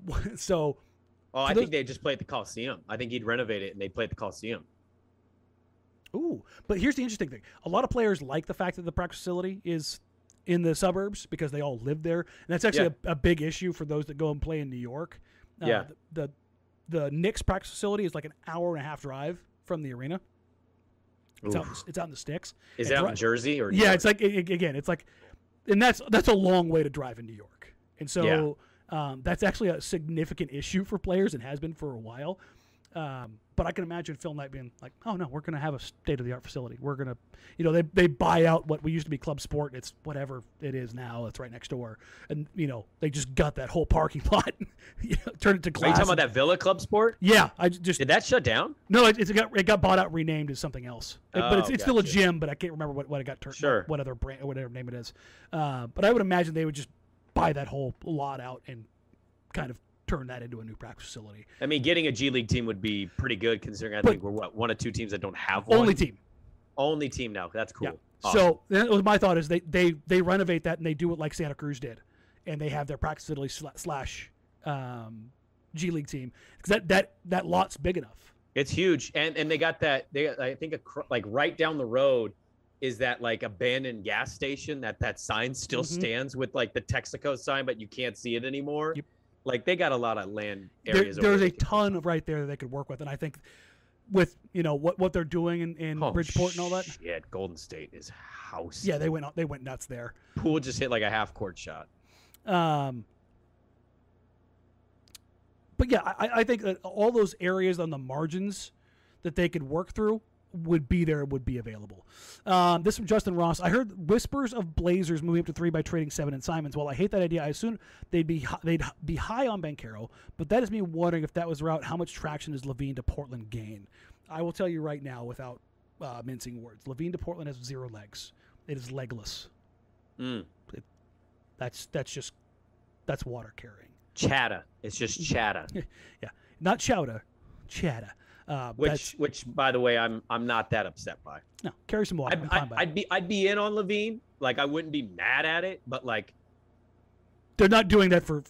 So oh, I think they just play at the Coliseum. I think he'd renovate it and they play at the Coliseum. Ooh, but here's the interesting thing: a lot of players like the fact that the practice facility is in the suburbs because they all live there, and that's actually a, a big issue for those that go and play in New York. Uh, Yeah. The, the the Knicks practice facility is like an hour and a half drive from the arena. It's out, in, it's out in the sticks. Is that in Jersey or New Yeah, York? it's like a- again, it's like, and that's that's a long way to drive in New York, and so um, that's actually a significant issue for players and has been for a while. Um, but I can imagine Phil Knight being like, "Oh no, we're going to have a state of the art facility. We're going to, you know, they they buy out what we used to be Club Sport. It's whatever it is now. It's right next door, and you know they just got that whole parking lot, you know, turned it to Are glass. you talking about that Villa Club Sport? Yeah, I just Did that shut down? no, it, it's got it got bought out, renamed as something else. It- but it's, Oh, it's still a gym, but I can't remember what, what it got turned. Sure. What, what other brand, or whatever name it is. Uh, but I would imagine they would just buy that whole lot out and kind of turn that into a new practice facility. I mean, getting a G League team would be pretty good considering I But- think we're what one of two teams that don't have one. Only team. Only team now. That's cool. Yeah. Awesome. So that was my thought is they, they they renovate that and they do it like Santa Cruz did, and they have their practice facility slash um, G League team because that that that lot's big enough. It's huge, and and they got that. They I think acro- like right down the road is that like abandoned gas station that that sign still Mhm. stands with like the Texaco sign, but you can't see it anymore. Yep. Like they got a lot of land There, areas. over there's there a ton of right there that they could work with, and I think with you know what what they're doing in, in Oh, Bridgeport and all that. Yeah, Golden State is house. Yeah, they went they went nuts there. Pool just hit like a half court shot. Um, but yeah, I, I think that all those areas on the margins that they could work through would be there would be available. Um, this from Justin Ross. I heard whispers of Blazers moving up to three by trading seven and Simons. While I hate that idea, I assume they'd be they'd be high on Banchero, but that is me wondering if that was route. How much traction does LaVine to Portland gain? I will tell you right now, without uh, mincing words, LaVine to Portland has zero legs. It is legless. Mm. That's that's just that's water carrying. Chatta. It's just chatta. yeah, not chowder, chatta. Uh, Which, which, by the way, I'm I'm not that upset by. no, carry some water. I'd, I'd, I'd be I'd be in on LaVine. Like I wouldn't be mad at it, but like They're not doing that for.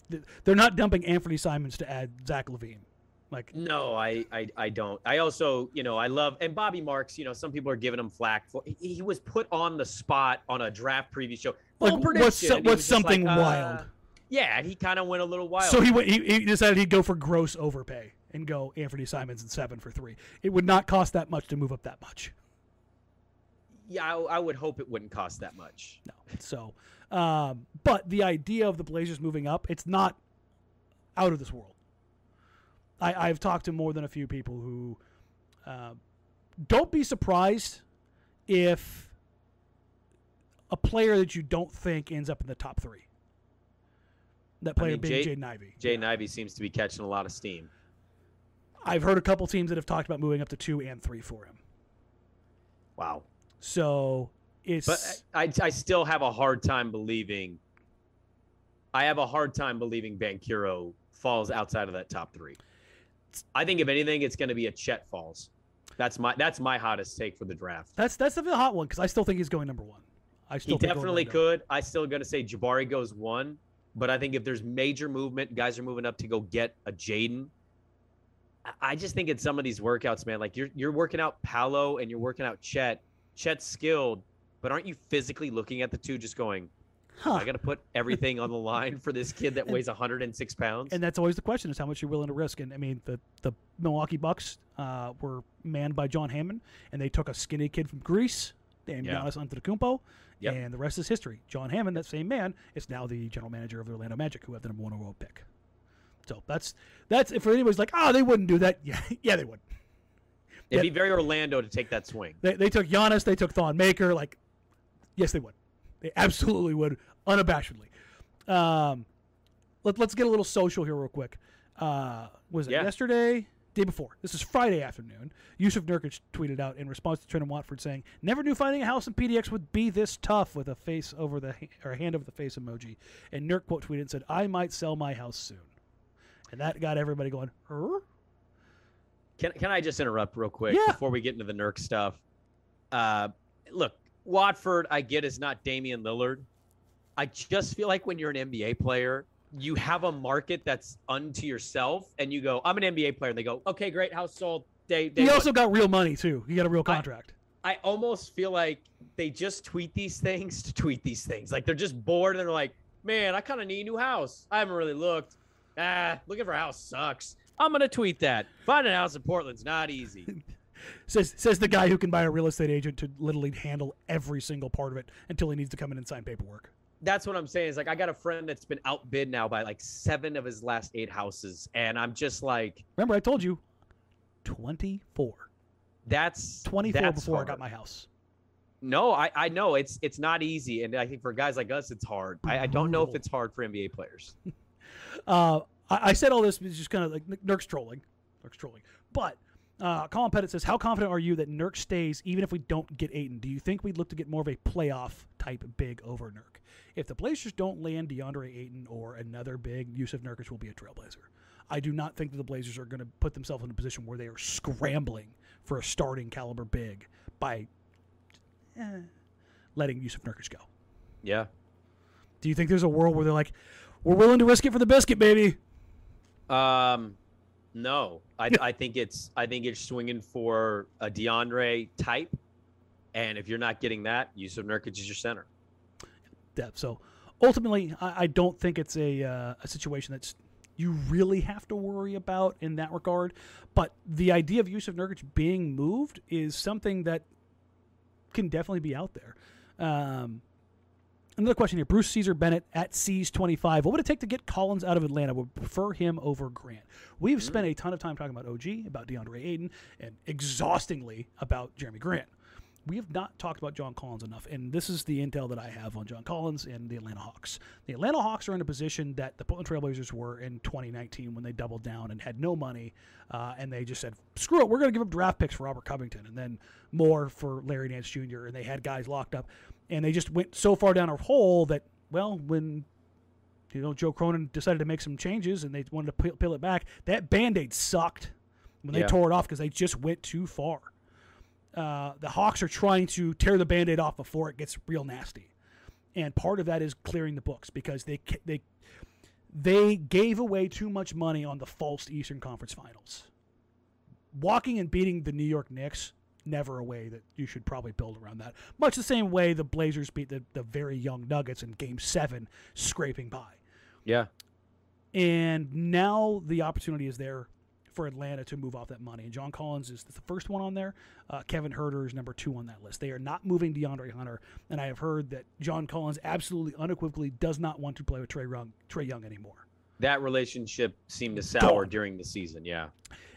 They're not dumping Anthony Simons to add Zach LaVine. Like no, I, I I don't. I also you know I love and Bobby Marks. You know some people are giving him flack for he, he was put on the spot on a draft preview show. Like, Full what's so- what's something like, uh, wild? Yeah, and he kind of went a little wild. so he went. He, he decided he'd go for gross overpay and go Anthony Simons and seven for three. It would not cost that much to move up that much. yeah, I, I would hope it wouldn't cost that much. No. So, um, but the idea of the Blazers moving up, it's not out of this world. I, I've talked to more than a few people who uh, don't be surprised if a player that you don't think ends up in the top three. That I player mean, being Jay- Jaden Ivey. Ivey seems to be catching a lot of steam. I've heard a couple teams that have talked about moving up to two and three for him. Wow. So it's But I, I still have a hard time believing. I have a hard time believing Banchero falls outside of that top three. I think if anything, it's going to be a Chet falls. That's my that's my hottest take for the draft. that's that's the hot one because I still think he's going number one. I still He definitely could. I still going to say Jabari goes one, but I think if there's major movement, guys are moving up to go get a Jaden. I- just think in some of these workouts, man, like you're you're working out Paolo and you're working out Chet. Chet's skilled, but aren't you physically looking at the two, just going, Huh. I got to put everything on the line for this kid that weighs 106 pounds. And that's always the question: is how much you're willing to risk. And I mean, the the Milwaukee Bucks uh, were manned by John Hammond, and they took a skinny kid from Greece, named Yeah. Giannis Antetokounmpo, Yep. and the rest is history. John Hammond, that same man, is now the general manager of the Orlando Magic, who have the number one overall pick. So that's that's if anybody's like, oh, they wouldn't do that. Yeah, yeah, they would. It'd be very Orlando to take that swing. They, they took Giannis, they took Thon Maker. Like, yes, they would. They absolutely would, unabashedly. Um, let, let's get a little social here, real quick. Uh, was it Yeah. yesterday? Day before. This is Friday afternoon. Jusuf Nurkic tweeted out in response to Trendon Watford saying, "Never knew finding a house in PDX would be this tough." With a face over the or hand over the face emoji. And Nurk quote tweeted and said, "I might sell my house soon," and that got everybody going. Huh? Can can I just interrupt real quick Yeah. before we get into the Nurk stuff? Uh, look, Watford, I get is not Damian Lillard. I just feel like when you're an NBA player, you have a market that's unto yourself, and you go, "I'm an NBA player," and they go, "Okay, great, house sold." Day, day He one." also got real money too. He got a real I- contract. I almost feel like they just tweet these things to tweet these things. Like they're just bored and they're like, man, I kind of need a new house. I haven't really looked. Ah, looking for a house sucks. I'm gonna tweet that. Finding a house in Portland's not easy. Says says the guy who can buy a real estate agent to literally handle every single part of it until he needs to come in and sign paperwork. That's what I'm saying. Is like I got a friend that's been outbid now by like seven of his last eight houses, and I'm just like, Remember, I told you, twenty four. that's Twenty four before I got my house. No, I I know it's it's not easy, and I think for guys like us, it's hard. I, I don't know if it's hard for NBA players. Uh, I, I said all this is just kind of like Nurk's trolling, Nurk's trolling. But uh, Colin Pettit says, "How confident are you that Nurk stays even if we don't get Ayton? Do you think we'd look to get more of a playoff type big over Nurk? If the Blazers don't land DeAndre Ayton or another big, Jusuf Nurkic will be a trailblazer. I do not think that the Blazers are going to put themselves in a position where they are scrambling for a starting caliber big by eh, letting Jusuf Nurkic go. Yeah. Do you think there's a world where they're like, we're willing to risk it for the biscuit, baby? Um, no, I, I think it's I think it's swinging for a DeAndre type, and if you're not getting that, Jusuf Nurkic is your center. depth. So ultimately, I, I don't think it's a uh, a situation that's you really have to worry about in that regard. But the idea of Jusuf Nurkic being moved is something that can definitely be out there. Um, Another question here. Bruce Caesar Bennett at C's 25. What would it take to get Collins out of Atlanta? Would prefer him over Grant. We've spent a ton of time talking about OG, about DeAndre Ayton, and exhaustingly about Jerami Grant. We have not talked about John Collins enough, and this is the intel that I have on John Collins and the Atlanta Hawks. The Atlanta Hawks are in a position that the Portland Trailblazers were in 2019 when they doubled down and had no money, uh, and they just said, "Screw it, we're going to give up draft picks for Robert Covington, and then more for Larry Nance Jr." And they had guys locked up, and they just went so far down a hole that, well, when you know Joe Cronin decided to make some changes and they wanted to peel, it back, that band aid sucked when they Yeah. tore it off because they just went too far. Uh, the Hawks are trying to tear the band aid off before it gets real nasty. And part of that is clearing the books because they they they gave away too much money on the false Eastern Conference Finals. Walking and beating the New York Knicks, never a way that you should probably build around that. Much the same way the Blazers beat the, the very young Nuggets in Game Seven, scraping by. Yeah. And now the opportunity is there for Atlanta to move off that money. And John Collins is the first one on there. Uh, Kevin Huerter is number two on that list. They are not moving DeAndre Hunter. And I have heard that John Collins absolutely unequivocally does not want to play with Trae Young, Trae Young anymore. That relationship seemed to sour Gone. during the season. Yeah.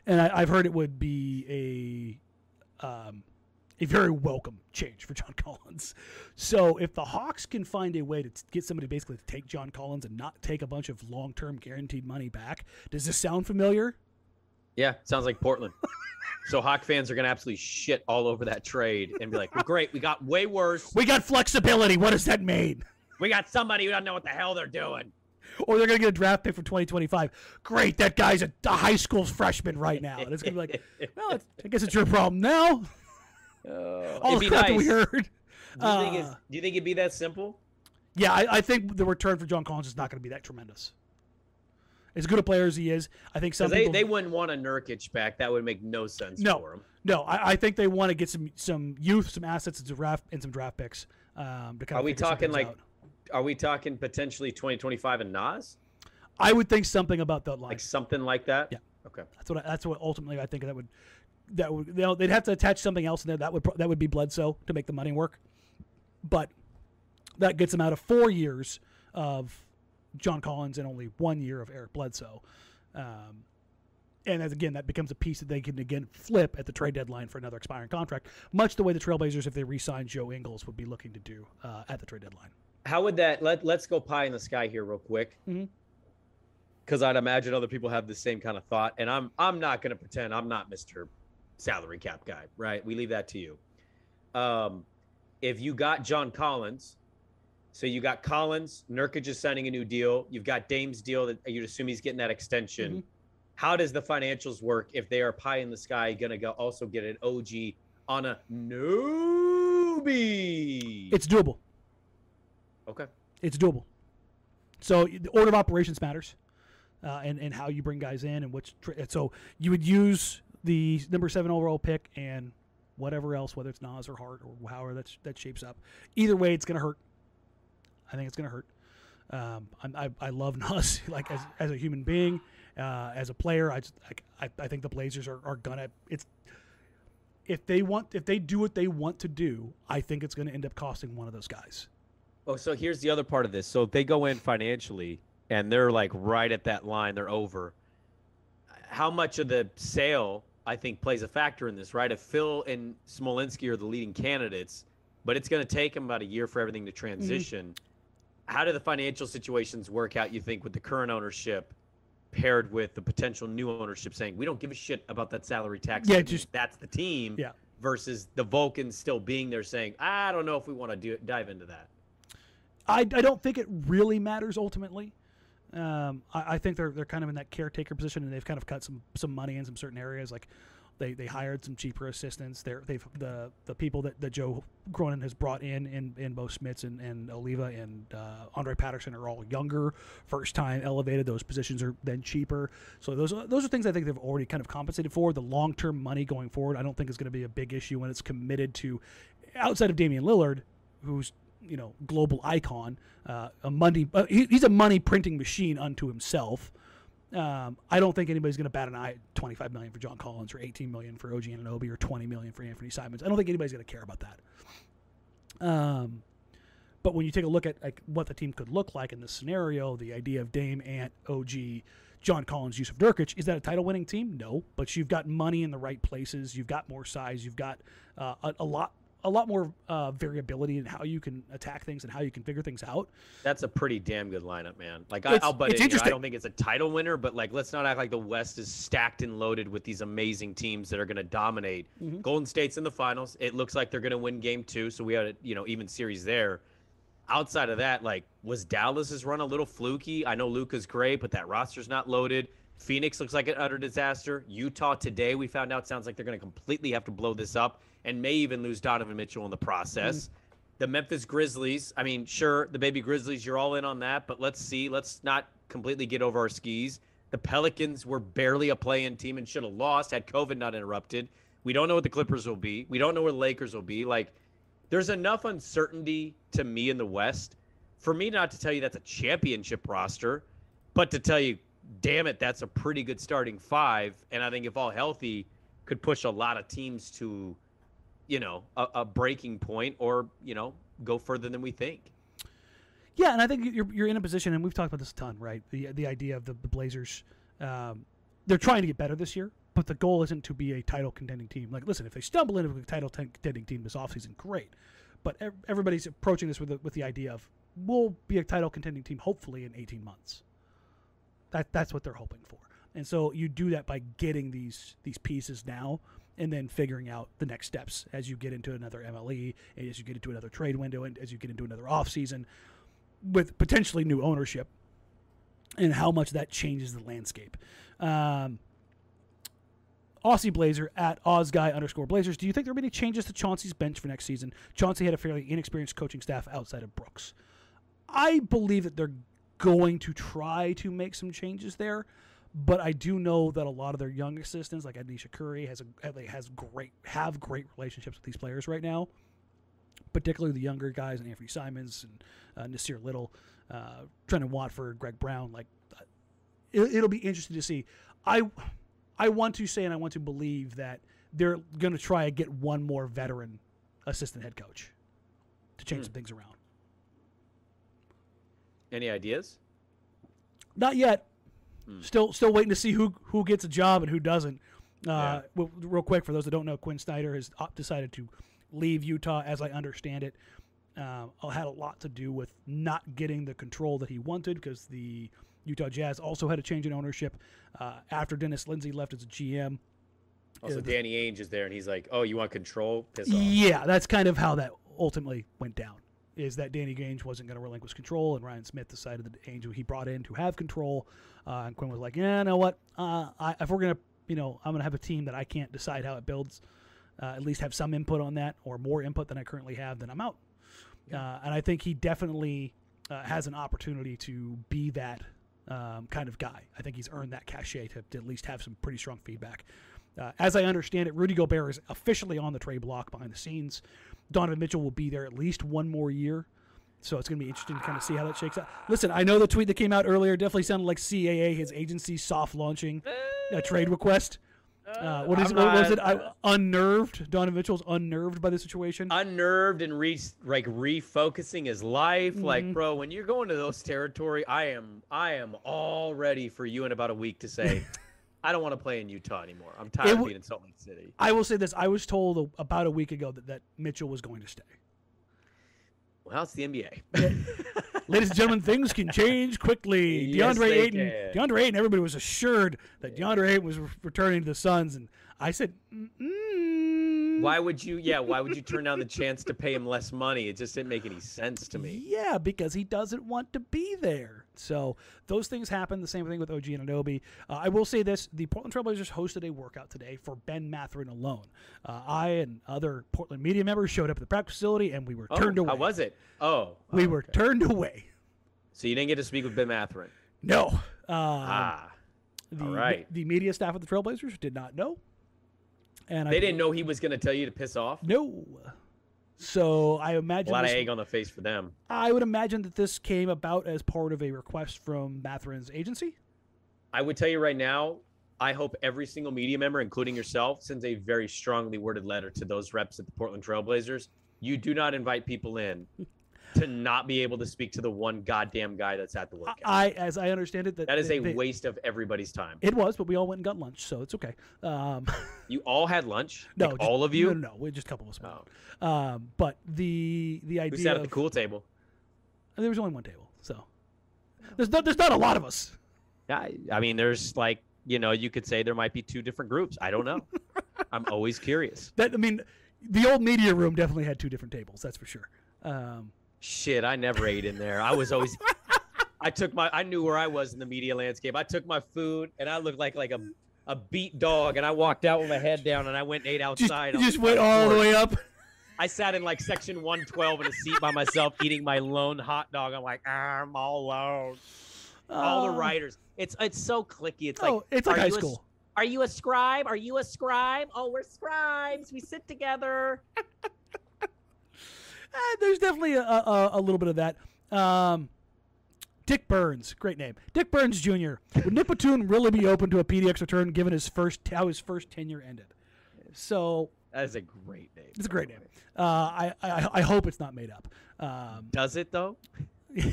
And I, I've heard it would be a um, a very welcome change for John Collins. So if the Hawks can find a way to t- get somebody basically to take John Collins and not take a bunch of long term guaranteed money back, does this sound familiar? Yeah. Sounds like Portland. so Hawk fans are gonna absolutely shit all over that trade and be like, well, "Great, we got way worse. We got flexibility. What does that mean? We got somebody who doesn't know what the hell they're doing." Or they're going to get a draft pick for 2025. Great, that guy's a, high school freshman right now. And it's going to be like, well, it's, I guess it's your problem now. All It'd the be crap that we nice. heard. Do you, Uh, do you think it'd be that simple? Yeah, I, I think the return for John Collins is not going to be that tremendous. As good a player as he is, I think some they, people they wouldn't want a Nurkic back. That would make no sense No. for him. no. I, I think they want to get some some youth, some assets, and some draft and some draft picks. Um, to kind Are of we talking like? out. Are we talking potentially 2025 and Nas? I would think something about that line. Like something like that? Yeah. Okay. That's what I, that's what ultimately I think that would that would they'll, they'd have to attach something else in there that would that would be Bledsoe to make the money work, but that gets them out of four years of John Collins and only one year of Eric Bledsoe, um, and as again that becomes a piece that they can again flip at the trade deadline for another expiring contract, much the way the Trailblazers if they re-sign Joe Ingles would be looking to do uh, at the trade deadline. How would that let Let's go pie in the sky here real quick. Because I'd imagine other people have the same kind of thought, and I'm I'm not going to pretend I'm not Mr. Salary Cap guy, right? We leave that to you. Um, if you got John Collins, so you got Collins, Nurkic is signing a new deal. You've got Dame's deal that you'd assume he's getting that extension. Mhm. How does the financials work if they are pie in the sky going to go also get an OG on a newbie? It's doable. Okay. it's doable. So the order of operations matters, uh, and and how you bring guys in and which. Tra- so you would use the number seven overall pick and whatever else, whether it's Nas or Hart or however that that shapes up. Either way, it's gonna hurt. I think it's gonna hurt. Um, I I love Nas like as as a human being, uh, as a player. I just I, I think the Blazers are, are gonna it's. If they want, if they do what they want to do, I think it's to end up costing one of those guys. Oh, so here's the other part of this. So if they go in financially and they're like right at that line, they're over. How much of the sale I think plays a factor in this, right? If Phil and Smolinisky are the leading candidates, but it's going to take them about a year for everything to mm-hmm. transition. How do the financial situations work out? You think with the current ownership paired with the potential new ownership saying we don't give a shit about that salary tax? Yeah, just- that's the team. Yeah. Versus the Vulcans still being there saying, I don't know if we want to do dive into that. I, I don't think it really matters ultimately. Um, I, I think they're they're kind of in that caretaker position, and they've kind of cut some some money in some certain areas. Like they, they hired some cheaper assistants. They're they've the the people that, that Joe Cronin has brought in in, in both Schmitz and, and Oliva and uh, Andre Patterson are all younger, first time elevated. Those positions are then cheaper. So those those are things I think they've already kind of compensated for. The long term money going forward, I don't think is going to be a big issue when it's committed to outside of Damian Lillard, who's you know global icon, uh, a money uh, he, he's a money printing machine unto himself. Um, I don't think anybody's going to bat an eye at 25 million for John Collins or 18 million for OG Anunoby or 20 million for Anthony Simons. I don't think anybody's going to care about that. Um, But when you take a look at like what the team could look like in this scenario, the idea of Dame, Ant, OG, John Collins, Jusuf Nurkic, is that a title winning team? No, but you've got money in the right places. You've got more size. You've got uh, a, a lot a lot more uh, variability in how you can attack things and how you can figure things out. That's a pretty damn good lineup, man. Like I, will bet it's it, interesting. I don't think it's a title winner, but like let's not act like the West is stacked and loaded with these amazing teams that are going to dominate. Mm-hmm. Golden State's in the finals. It looks like they're going to win Game Two, so we had a you know even series there. Outside of that, like was Dallas's run a little fluky? I know Luka's great, but that roster's not loaded. Phoenix looks like an utter disaster. Utah today, we found out, sounds like they're going to completely have to blow this up and may even lose Donovan Mitchell in the process. Mm-hmm. The Memphis Grizzlies, I mean, sure, the baby Grizzlies, you're all in on that, but let's see. Let's not completely get over our skis. The Pelicans were barely a play in team and should have lost had COVID not interrupted. We don't know what the Clippers will be. We don't know where the Lakers will be. Like, there's enough uncertainty to me in the West for me not to tell you that's a championship roster, but to tell you, damn it, that's a pretty good starting five. And I think if all healthy, could push a lot of teams to you know, a, a breaking point or, you know, go further than we think. Yeah, and I think you're, you're in a position, and we've talked about this a ton, right? The the idea of the, the Blazers, um, they're trying to get better this year, but the goal isn't to be a title contending team. Like, listen, if they stumble into a title contending team this offseason, great. But everybody's approaching this with the, with the idea of we'll be a title contending team hopefully in 18 months. That that's what they're hoping for, and so you do that by getting these these pieces now and then figuring out the next steps as you get into another MLE, as you get into another trade window, and as you get into another offseason with potentially new ownership, and how much that changes the landscape. Um, Aussie Blazer at OzGuy underscore Blazers. Do you think there will be any changes to Chauncey's bench for next season? Chauncey had a fairly inexperienced coaching staff outside of Brooks. I believe that they're going to try to make some changes there. But I do know that a lot of their young assistants, like Ayesha Curry, has a has great have great relationships with these players right now. Particularly the younger guys, and Anthony Simons and uh, Nassir Little, uh, Trendon Watford, Greg Brown. Like, it, it'll be interesting to see. I I want to say and I want to believe that they're going to try and get one more veteran assistant head coach to change hmm. some things around. Any ideas? Not yet. Mm. Still, still waiting to see who who gets a job and who doesn't. Uh, yeah. real quick, for those that don't know, Quin Snyder has decided to leave Utah, as I understand it. Uh, had a lot to do with not getting the control that he wanted because the Utah Jazz also had a change in ownership uh, after Dennis Lindsey left as a GM. Also, uh, Danny Ainge is there, and he's like, "Oh, you want control? Piss off." Yeah, that's kind of how that ultimately went down is that Danny Ainge wasn't going to relinquish control, and Ryan Smith decided that Ainge he brought in to have control. Uh, and Quin was like, "Yeah, you know what? Uh, I, if we're gonna, you know, I'm gonna have a team that I can't decide how it builds. Uh, at least have some input on that, or more input than I currently have. Then I'm out." Yeah. Uh, and I think he definitely uh, has an opportunity to be that um, kind of guy. I think he's earned that cachet to, to at least have some pretty strong feedback. Uh, as I understand it, Rudy Gobert is officially on the trade block behind the scenes. Donovan Mitchell will be there at least one more year. So it's going to be interesting to kind of see how that shakes out. Listen, I know the tweet that came out earlier definitely sounded like CAA, his agency, soft launching a trade request. Uh, what is what was it? I, unnerved. Donovan Mitchell's unnerved by the situation. Unnerved and re like refocusing his life. Mm-hmm. Like, bro, when you're going to those territory, I am I am all ready for you in about a week to say, I don't want to play in Utah anymore. I'm tired w- of being in Salt Lake City. I will say this: I was told about a week ago that, that Mitchell was going to stay. Well, it's the NBA. Ladies and gentlemen, things can change quickly. Yes, DeAndre Ayton, can. DeAndre Ayton, everybody was assured that DeAndre Ayton was returning to the Suns, and I said, Mm-mm. "Why would you? Yeah, why would you turn down the chance to pay him less money? It just didn't make any sense to me." Yeah, because he doesn't want to be there. So those things happen. The same thing with OG Anunoby. Uh, I will say this: the Portland Trailblazers hosted a workout today for Ben Mathurin alone. Uh, I and other Portland media members showed up at the practice facility, and we were oh, turned away. How was it? Oh, we oh, were turned away. So you didn't get to speak with Ben Mathurin. No. Um, ah. The, all right. The media staff of the Trailblazers did not know. And they I, didn't know he was going to tell you to piss off. No. So I imagine a lot this, of egg on the face for them. I would imagine that this came about as part of a request from Mathurin's agency. I would tell you right now, I hope every single media member, including yourself, sends a very strongly worded letter to those reps at the Portland Trailblazers. You do not invite people in to not be able to speak to the one goddamn guy that's at the workout. I, as I understand it, that that is they- a they- waste of everybody's time. It was, but we all went and got lunch, so it's okay. Um, You all had lunch. no, Like, just- all of you. No, no, no, we just a couple of us. Oh. Um, but the the Who idea sat at of, the cool table? there was only one table, so there's not there's not a lot of us. Yeah, I, I mean, there's like you know, you could say there might be two different groups. I don't know. I'm always curious. That I mean, the old media room definitely had two different tables. That's for sure. Um, Shit, I never ate in there. I was always. I took my. I knew where I was in the media landscape. I took my food, and I looked like like a a beat dog, and I walked out with my head down, and I went and ate outside. on just went all the way up. I sat in like section 112 in a seat by myself, eating my lone hot dog. I'm like, I'm all alone. All the Uh, writers. It's it's so clicky. It's oh, like it's like high you a- school. Are you a scribe? Are you a scribe? Oh, we're scribes. We sit together. Eh, there's definitely a, a, a little bit of that. Um, Dick Burns, great name. Dick Burns Jr. Would Nick Batum really be open to a PDX return given his first how his first tenure ended? So That is a great name. it's a great name. Uh, I, I I hope it's not made up. Um, Does it though?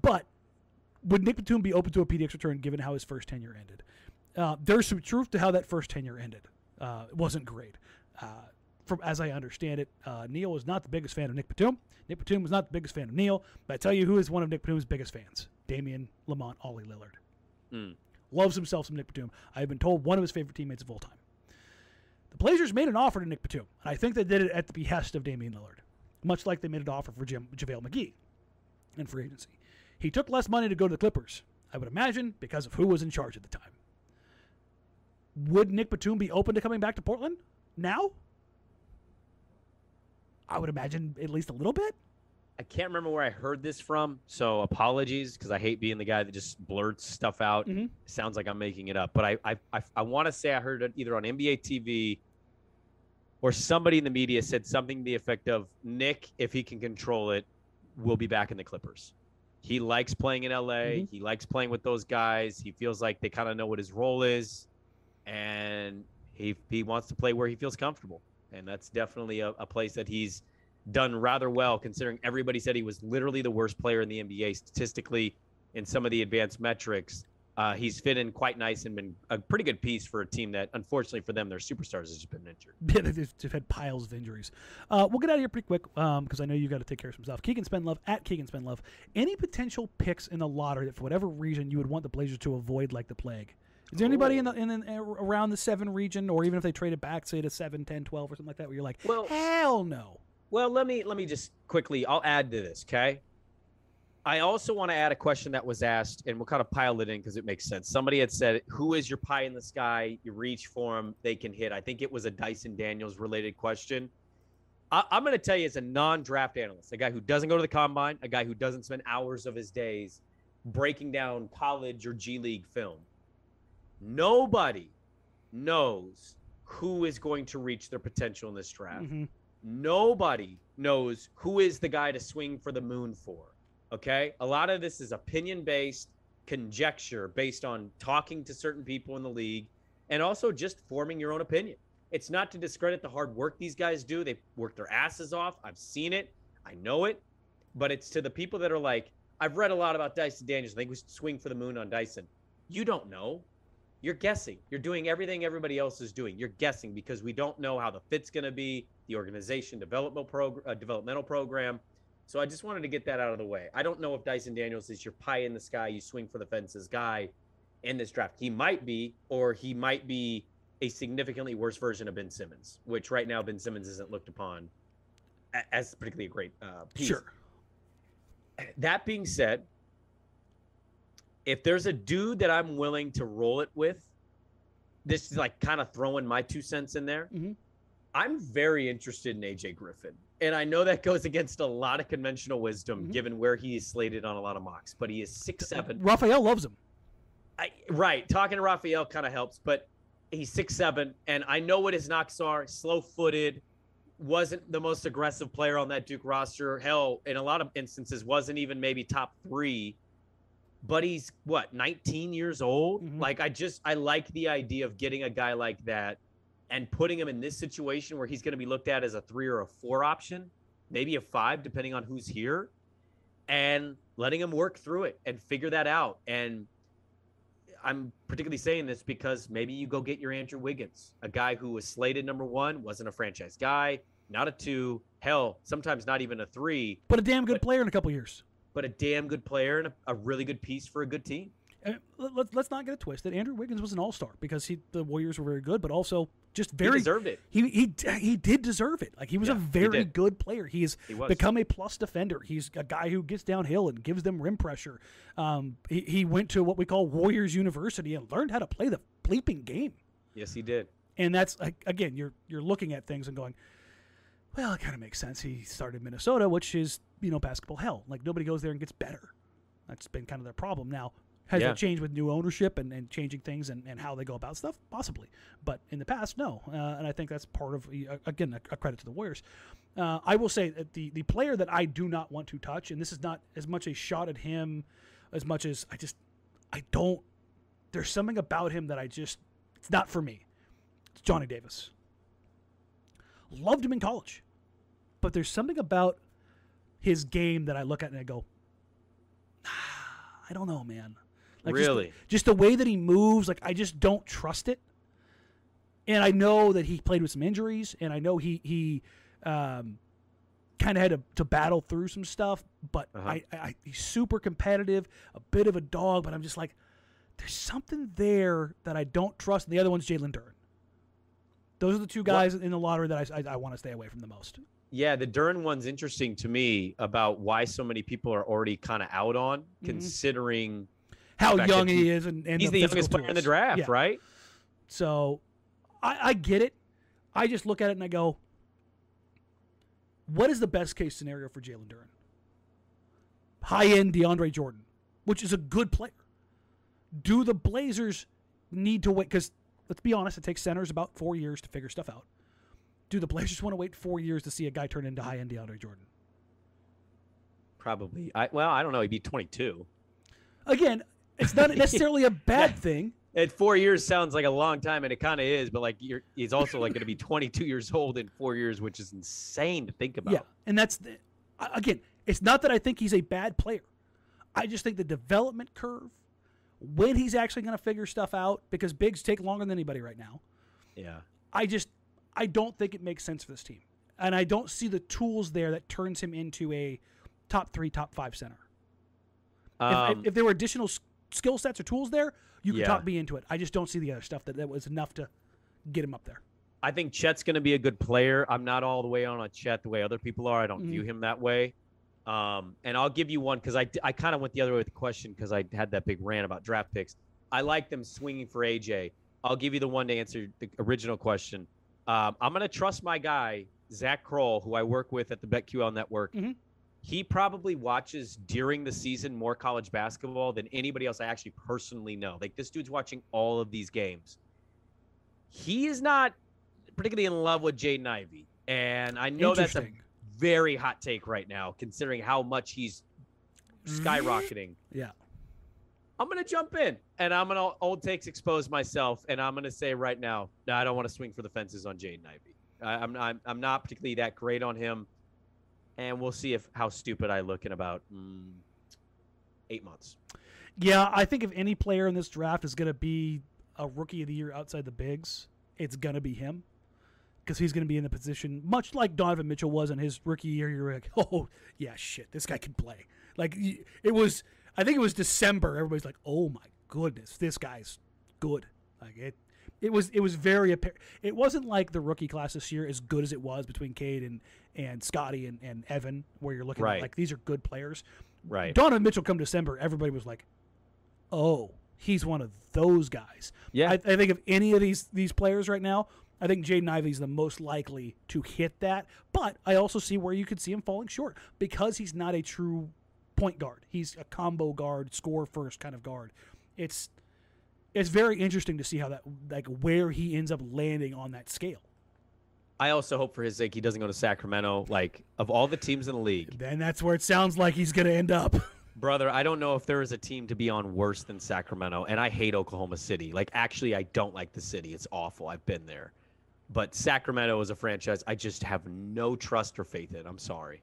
but would Nick Batum be open to a PDX return given how his first tenure ended? Uh, there's some truth to how that first tenure ended. Uh, it wasn't great. From as I understand it, uh, Neil was not the biggest fan of Nick Batum. Nick Batum was not the biggest fan of Neil. But I tell you who is one of Nick Batum's biggest fans: Damian Lamont Ollie Lillard. Mm. Loves himself some Nick Batum. I've been told one of his favorite teammates of all time. The Blazers made an offer to Nick Batum, and I think they did it at the behest of Damian Lillard, much like they made an offer for Jim JaVale McGee in free agency. He took less money to go to the Clippers, I would imagine, because of who was in charge at the time. Would Nick Batum be open to coming back to Portland now? I would imagine at least a little bit. I can't remember where I heard this from, so apologies because I hate being the guy that just blurts stuff out. Mhm. Sounds like I'm making it up, but I I I, I want to say I heard it either on NBA TV or somebody in the media said something to the effect of Nick, if he can control it, will be back in the Clippers. He likes playing in LA. Mhm. He likes playing with those guys. He feels like they kind of know what his role is, and he he wants to play where he feels comfortable, and that's definitely a, a place that he's done rather well considering everybody said he was literally the worst player in the NBA statistically in some of the advanced metrics. Uh, he's fit in quite nice and been a pretty good piece for a team that, unfortunately for them, their superstars has just been injured. Yeah, they've, they've had piles of injuries. Uh, we'll get out of here pretty quick because I know you've got to take care of some stuff. Keegan Spenlove at Keegan Spenlove. Any potential picks in the lottery that, for whatever reason, you would want the Blazers to avoid like the plague? Is there anybody in oh. the in, in around the seven region, or even if they traded back, say to 7, 10, 12, or something like that, where you're like, Well- hell no. Well, let me let me just quickly. I'll add to this, okay? I also want to add a question that was asked, and we'll kind of pile it in because it makes sense. Somebody had said, "Who is your pie in the sky? You reach for them, they can hit." I think it was a Dyson Daniels related question. I, I'm going to tell you, as a non-draft analyst, a guy who doesn't go to the combine, a guy who doesn't spend hours of his days breaking down college or G League film, nobody knows who is going to reach their potential in this draft Mhm. nobody knows who is the guy to swing for the moon for. Okay. A lot of this is opinion based, conjecture based on talking to certain people in the league, and also just forming your own opinion. It's not to discredit the hard work these guys do. They work their asses off. I've seen it, I know it. But it's to the people that are like, I've read a lot about Dyson Daniels. I think we should swing for the moon on Dyson. You don't know. You're guessing. You're doing everything everybody else is doing. You're guessing because we don't know how the fit's going to be, the organization developmental program, uh, developmental program. So I just wanted to get that out of the way. I don't know if Dyson Daniels is your pie in the sky, you swing for the fences guy in this draft. He might be, or he might be a significantly worse version of Ben Simmons, which right now Ben Simmons isn't looked upon as particularly a great uh, piece. Sure. That being said, if there's a dude that I'm willing to roll it with, this is like kind of throwing my two cents in there. Mhm. I'm very interested in AJ Griffin. And I know that goes against a lot of conventional wisdom Mhm. given where he is slated on a lot of mocks, but he is six seven. Raphael loves him. I, right. Talking to Raphael kind of helps, but he's six seven, and I know what his knocks are. Slow footed, wasn't the most aggressive player on that Duke roster. Hell, in a lot of instances, wasn't even maybe top three. But he's what 19 years old. Mhm. Like I just I like the idea of getting a guy like that and putting him in this situation where he's going to be looked at as a three or a four option. maybe a five, depending on who's here, and letting him work through it and figure that out. And I'm particularly saying this because maybe you go get your Andrew Wiggins, a guy who was slated number one, wasn't a franchise guy, not a two, hell, sometimes not even a three, But a damn good But- player in a couple years. But a damn good player and a, a really good piece for a good team. Uh, let- let's let's not get it twisted. Andrew Wiggins was an all star because he the Warriors were very good, but also just very he deserved it. He he he did deserve it. Like he was a Yeah, he very good player. He has He become a plus defender. He's a guy who gets downhill and gives them rim pressure. Um, he he went to what we call Warriors University and learned how to play the bleeping game. Yes, he did. And that's again, you're you're looking at things and going, well, it kind of makes sense. He started Minnesota, which is you know basketball hell. Like nobody goes there and gets better. That's been kind of their problem. Now, has Yeah. that changed with new ownership and, and changing things and, and how they go about stuff? Possibly, but in the past, no. Uh, and I think that's part of again a, a credit to the Warriors. Uh, I will say that the the player that I do not want to touch, and this is not as much a shot at him, as much as I just I don't. There's something about him that I just it's not for me. It's Johnny Davis. Loved him in college, but there's something about his game that I look at and I go, "Ah, I don't know, man. just the- Really? just the way that he moves, like I just don't trust it. And I know that he played with some injuries, and I know he he um, kind of had to, to battle through some stuff. But Uh-huh. I, I he's super competitive, a bit of a dog. But I'm just like, there's something there that I don't trust. And the other one's Jalen Duren. Those are the two guys in the lottery that I, I, I want to stay away from the most. Yeah, the Duren one's interesting to me about why so many people are already kind of out on, Mm-hmm. considering How young he he- is, and, and he's the physical youngest player in the draft, Yeah. right? So I, I get it. I just look at it and I go, what is the best case scenario for Jalen Duren? High end DeAndre Jordan, which is a good player. Do the Blazers need to wait? Because let's be honest, it takes centers about four years to figure stuff out. Do the Blazers want to wait four years to see a guy turn into high end DeAndre Jordan? Probably. I well, I don't know. He'd be 22. Again, it's not necessarily a bad thing. At four years sounds like a long time, and it kind of is. But like, you're, he's also like going to be 22 years old in four years, which is insane to think about. Yeah, and that's the, again. It's not that I think he's a bad player. I just think the development curve, when he's actually going to figure stuff out, because bigs take longer than anybody right now. Yeah. I just I don't think it makes sense for this team, and I don't see the tools there that turns him into a top three, top five center. If- Um, if, if there were additional skill sets or tools there, you could Yeah. talk me into it. I just don't see the other stuff that, that was enough to get him up there. I think Chet's going to be a good player. I'm not all the way on on Chet the way other people are. I don't Mm-hmm. view him that way. Um, and I'll give you one because I, I kind of went the other way with the question because I had that big rant about draft picks. I like them swinging for AJ. I'll give you the one to answer the original question. Um, I'm going to trust my guy, Zach Kroll, who I work with at the BetQL network. Mhm. He probably watches during the season more college basketball than anybody else I actually personally know. Like this dude's watching all of these games. He is not particularly in love with Jaden Ivey. And I know that's a very hot take right now, considering how much he's skyrocketing. Yeah. I'm gonna jump in and I'm gonna old takes expose myself, and I'm gonna say right now, no, I don't want to swing for the fences on Jaden Ivey. I, am I'm I'm not particularly that great on him, and we'll see if how stupid I look in about mm, eight months. Yeah, I think if any player in this draft is going to be a rookie of the year outside the bigs, it's going to be him. Because he's going to be in the position, much like Donovan Mitchell was in his rookie year. You're like, oh, yeah, shit, this guy can play. Like, it was, I think it was December. Everybody's like, oh my goodness, this guy's good. Like, it, it was, it was very apparent. It wasn't like the rookie class this year as good as it was between Cade and, and Scotty and, and Evan, where you're looking Right. at like, these are good players. Right. Donovan Mitchell come December, everybody was like, "Oh, he's one of those guys." Yeah. I, I think of any of these these players right now, I think Jaden Ivey's the most likely to hit that. But I also see where you could see him falling short because he's not a true point guard. He's a combo guard, score first kind of guard. It's it's very interesting to see how that like where he ends up landing on that scale. I also hope for his sake he doesn't go to Sacramento. Like of all the teams in the league, Then that's where it sounds like he's going to end up. brother, I don't know if there is a team to be on worse than Sacramento, and I hate Oklahoma City. Like actually, I don't like the city. It's awful. I've been there. but Sacramento is a franchise I just have no trust or faith in. I'm sorry.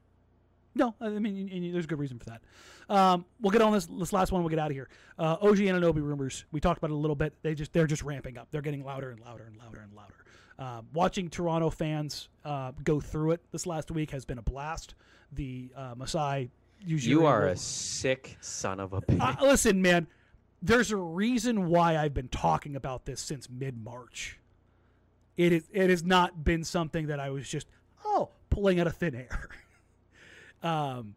No, I mean, and there's a good reason for that. Um, we'll get on this this last one. We'll get out of here. Uh, OG Anunoby rumors. We talked about it a little bit. They just they're just ramping up. They're getting louder and louder and louder and louder. Uh, watching Toronto fans uh, go through it this last week has been a blast. The uh, Masai. You are a sick son of a bitch. Uh, listen, man. There's a reason why I've been talking about this since mid March. It is. It has not been something that I was just oh pulling out of thin air. um,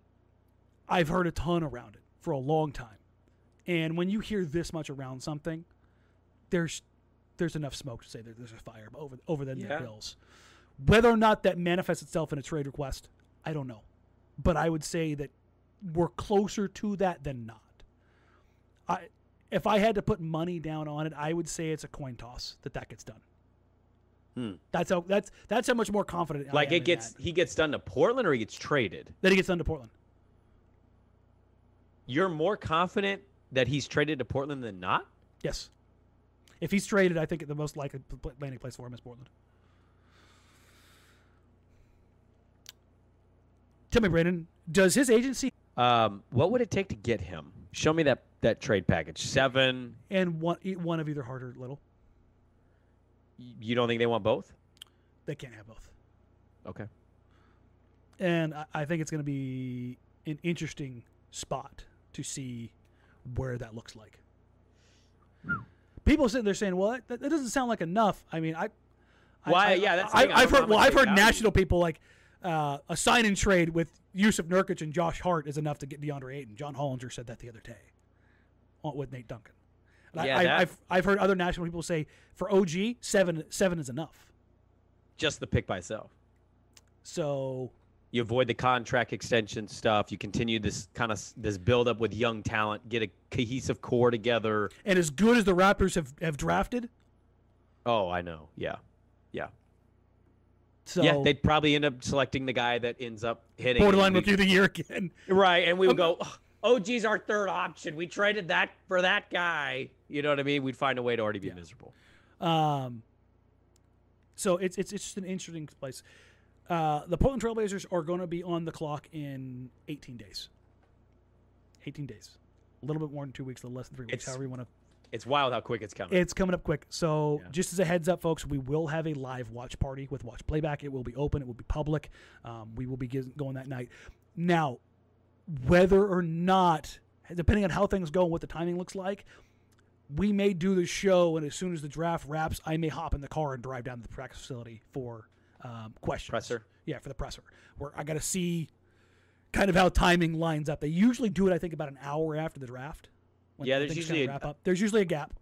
I've heard a ton around it for a long time, and when you hear this much around something, there's there's enough smoke to say that there's a fire over over the Yeah. hills. Whether or not that manifests itself in a trade request, I don't know, but I would say that we're closer to that than not. I if I had to put money down on it, I would say it's a coin toss that that gets done. Hmm. That's how that's that's how much more confident like it gets that. he gets done to Portland or he gets traded. Then he gets done to Portland. You're more confident that he's traded to Portland than not? Yes. If he's traded, I think the most likely landing place for him is Portland. Tell me, Brandon, does his agency Um, what would it take to get him? Show me that that trade package. Seven. and one one of either Hart or Little, You don't think they want both? they can't have both. Okay. And I, I think it's going to be an interesting spot to see where that looks like. People sitting there saying, "Well, that, that doesn't sound like enough." I mean, I. I- Why- I, yeah, that's I, I've heard. Well, I've heard national people like uh, a sign and trade with Jusuf Nurkic and Josh Hart is enough to get DeAndre Ayton. John Hollinger said that the other day, on- with Nate Duncan. Yeah, I, I, I've I've heard other national people say for OG seven seven is enough. Just the pick by itself. So You avoid the contract extension stuff. You continue this kind of this build up with young talent. Get a cohesive core together. and as good as the Raptors have, have drafted, Oh, I know. Yeah, yeah, so yeah. They'd probably end up selecting the guy that ends up hitting. borderline rookie of the year again. Right, and we would go, "Oh, OG's our third option. We traded that for that guy. You know what I mean? We'd find a way to already be Yeah. miserable. Um, so it's it's it's just an interesting place. Uh, the Portland Trailblazers are going to be on the clock in 18 days. 18 days, a little bit more than two weeks, a little less than three weeks, It's- however you want to. It's wild how quick it's coming. It's coming up quick. So Yeah. just as a heads up, folks, we will have a live watch party with watch playback. It will be open. It will be public. Um, we will be going that night. Now, whether or not, depending on how things go and what the timing looks like, we may do the show, and as soon as the draft wraps, I may hop in the car and drive down to the practice facility for um, questions. Presser? Yeah, for the presser, where I got to see kind of how timing lines up. They usually do it, I think, about an hour after the draft. Yeah, there's usually a- wrap up. There's usually a gap.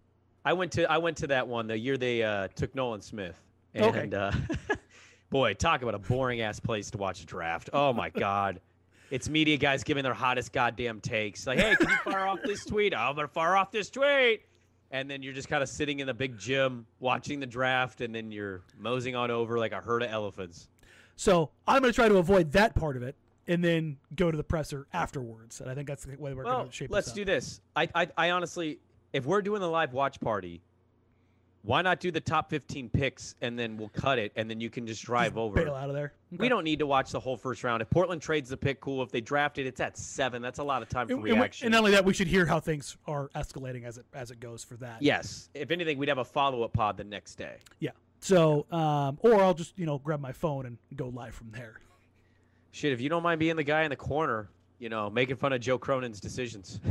I went to I went to that one the year they uh, took Nolan Smith, Okay. and uh, boy, talk about a boring ass place to watch a draft. Oh my god. It's media guys giving their hottest goddamn takes. Like, hey, can you fire off this tweet? I'm gonna fire off this tweet. And then you're just kind of sitting in the big gym watching the draft, and then you're moseying on over like a herd of elephants. So I'm going to try to avoid that part of it and then go to the presser afterwards. And I think that's the way we're Well, going to shape it. let's do this. I, I, I honestly, if we're doing the live watch party, why not do the top 15 picks and then we'll cut it and then you can just drive over. Bail out of there. We don't need to watch the whole first round. If Portland trades the pick, cool. If they draft it, it's at seven. That's a lot of time for And, reaction. and not only that, we should hear how things are escalating as it as it goes for that. yes. If anything, we'd have a follow up pod the next day. Yeah. So, um, or I'll just you know grab my phone and go live from there. Shit, if you don't mind being the guy in the corner, you know, making fun of Joe Cronin's decisions.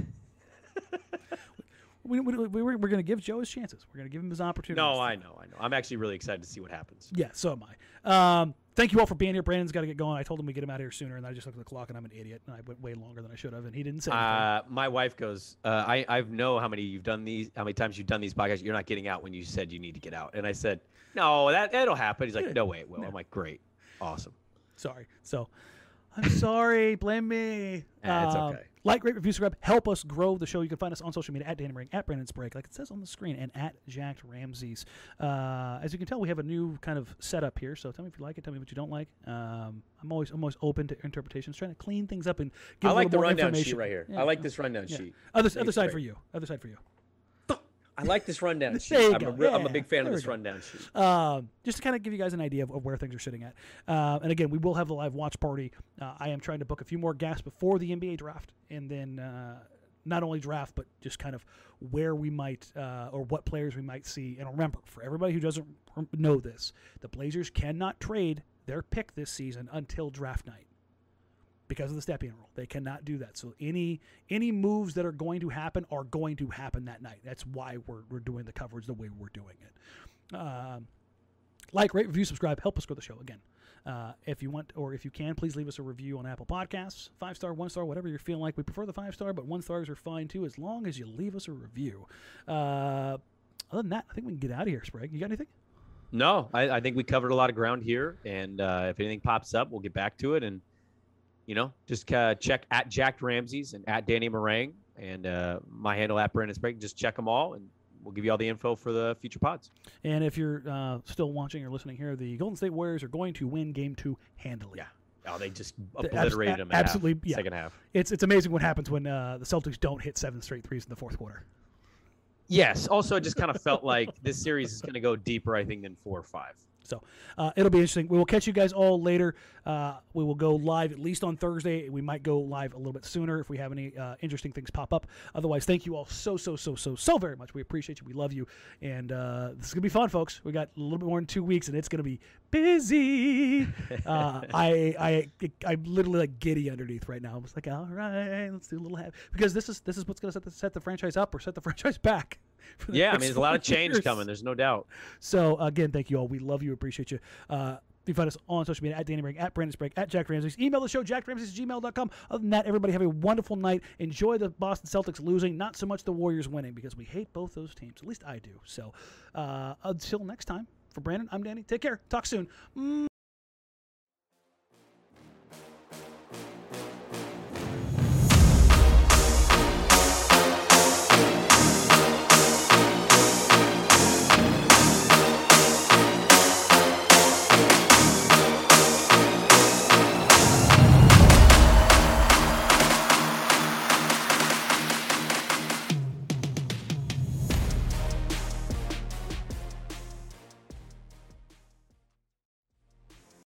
We, we, we, we're, we're going to give Joe his chances. We're going to give him his opportunity. no, I know, I know. I'm actually really excited to see what happens. Yeah, so am I. Um, thank you all for being here. Brandon's got to get going. I told him we get him out of here sooner, and I just looked at the clock, and I'm an idiot, and I went way longer than I should have, and he didn't say anything. Uh, my wife goes, uh, I I know how many you've done these, how many times you've done these podcasts. You're not getting out when you said you need to get out, and I said, no, that that'll happen. He's like, no way, it will. I'm like, great, awesome. Sorry. So I'm sorry. Blame me. Ah, it's Um, okay. Like, rate, review, subscribe. Help us grow the show. You can find us on social media at Danny Ring, at Brandon Sprague, like it says on the screen, and at Jacked Ramses. Uh, as you can tell, we have a new kind of setup here. So tell me if you like it. Tell me what you don't like. Um, I'm always I'm always open to interpretations, trying to clean things up and give I a like little the more rundown sheet right here. Yeah, I like this rundown yeah. sheet. Other other side great. for you. Other side for you. I like this rundown sheet. I'm, a, real- I'm a big fan of this rundown sheet. Um, just to kind of give you guys an idea of, of where things are sitting at. Uh, and again, we will have the live watch party. Uh, I am trying to book a few more guests before the NBA draft, and then uh, not only draft, but just kind of where we might uh, or what players we might see. And remember, for everybody who doesn't know this, the Blazers cannot trade their pick this season until draft night because of the step-in rule. They cannot do that. So any any moves that are going to happen are going to happen that night. That's why we're, we're doing the coverage the way we're doing it. Um, like, rate, review, subscribe, help us grow the show. Again, uh, if you want or if you can, please leave us a review on Apple Podcasts. Five star, one star, whatever you're feeling like. We prefer the five star, but one stars are fine too, as long as you leave us a review. Uh, other than that, I think we can get out of here, Sprague. You got anything? No, I, I think we covered a lot of ground here, and uh, if anything pops up, we'll get back to it. And you know, just uh, check at Jack Ramsey's and at Danny Marang, and uh, my handle at Brandon Sprague. Just check them all, and we'll give you all the info for the future pods. And if you're uh, still watching or listening here, the Golden State Warriors are going to win Game Two handily. Yeah. Oh, they just abs- obliterated them. at half, absolutely, yeah. Second half. It's it's amazing what happens when uh, the Celtics don't hit seven straight threes in the fourth quarter. Yes. Also, it just kind of felt like this series is going to go deeper, I think, than four or five. So uh, it'll be interesting. We will catch you guys all later. Uh, we will go live at least on Thursday. We might go live a little bit sooner if we have any uh, interesting things pop up. Otherwise, thank you all so, so, so, so, so very much. We appreciate you. We love you. And uh, this is going to be fun, folks. We got a little bit more than two weeks, and it's going to be busy. uh, I, I, I'm literally like giddy underneath right now. I'm just like, all right, let's do a little half. Because this is this is what's going to set the, set the franchise up or set the franchise back. Yeah, I mean, there's a lot of change years. coming. There's no doubt. So again, thank you all. We love you, appreciate you. Uh, you find us on social media at Danny Bragg, at Brandon Sprague, at Jack Ramsey's. Email the show, jackramsey's gmail.com. Other than that, everybody have a wonderful night. Enjoy the Boston Celtics losing, not so much the Warriors winning, because we hate both those teams. At least I do. So uh, until next time, for Brandon, I'm Danny. Take care. Talk soon.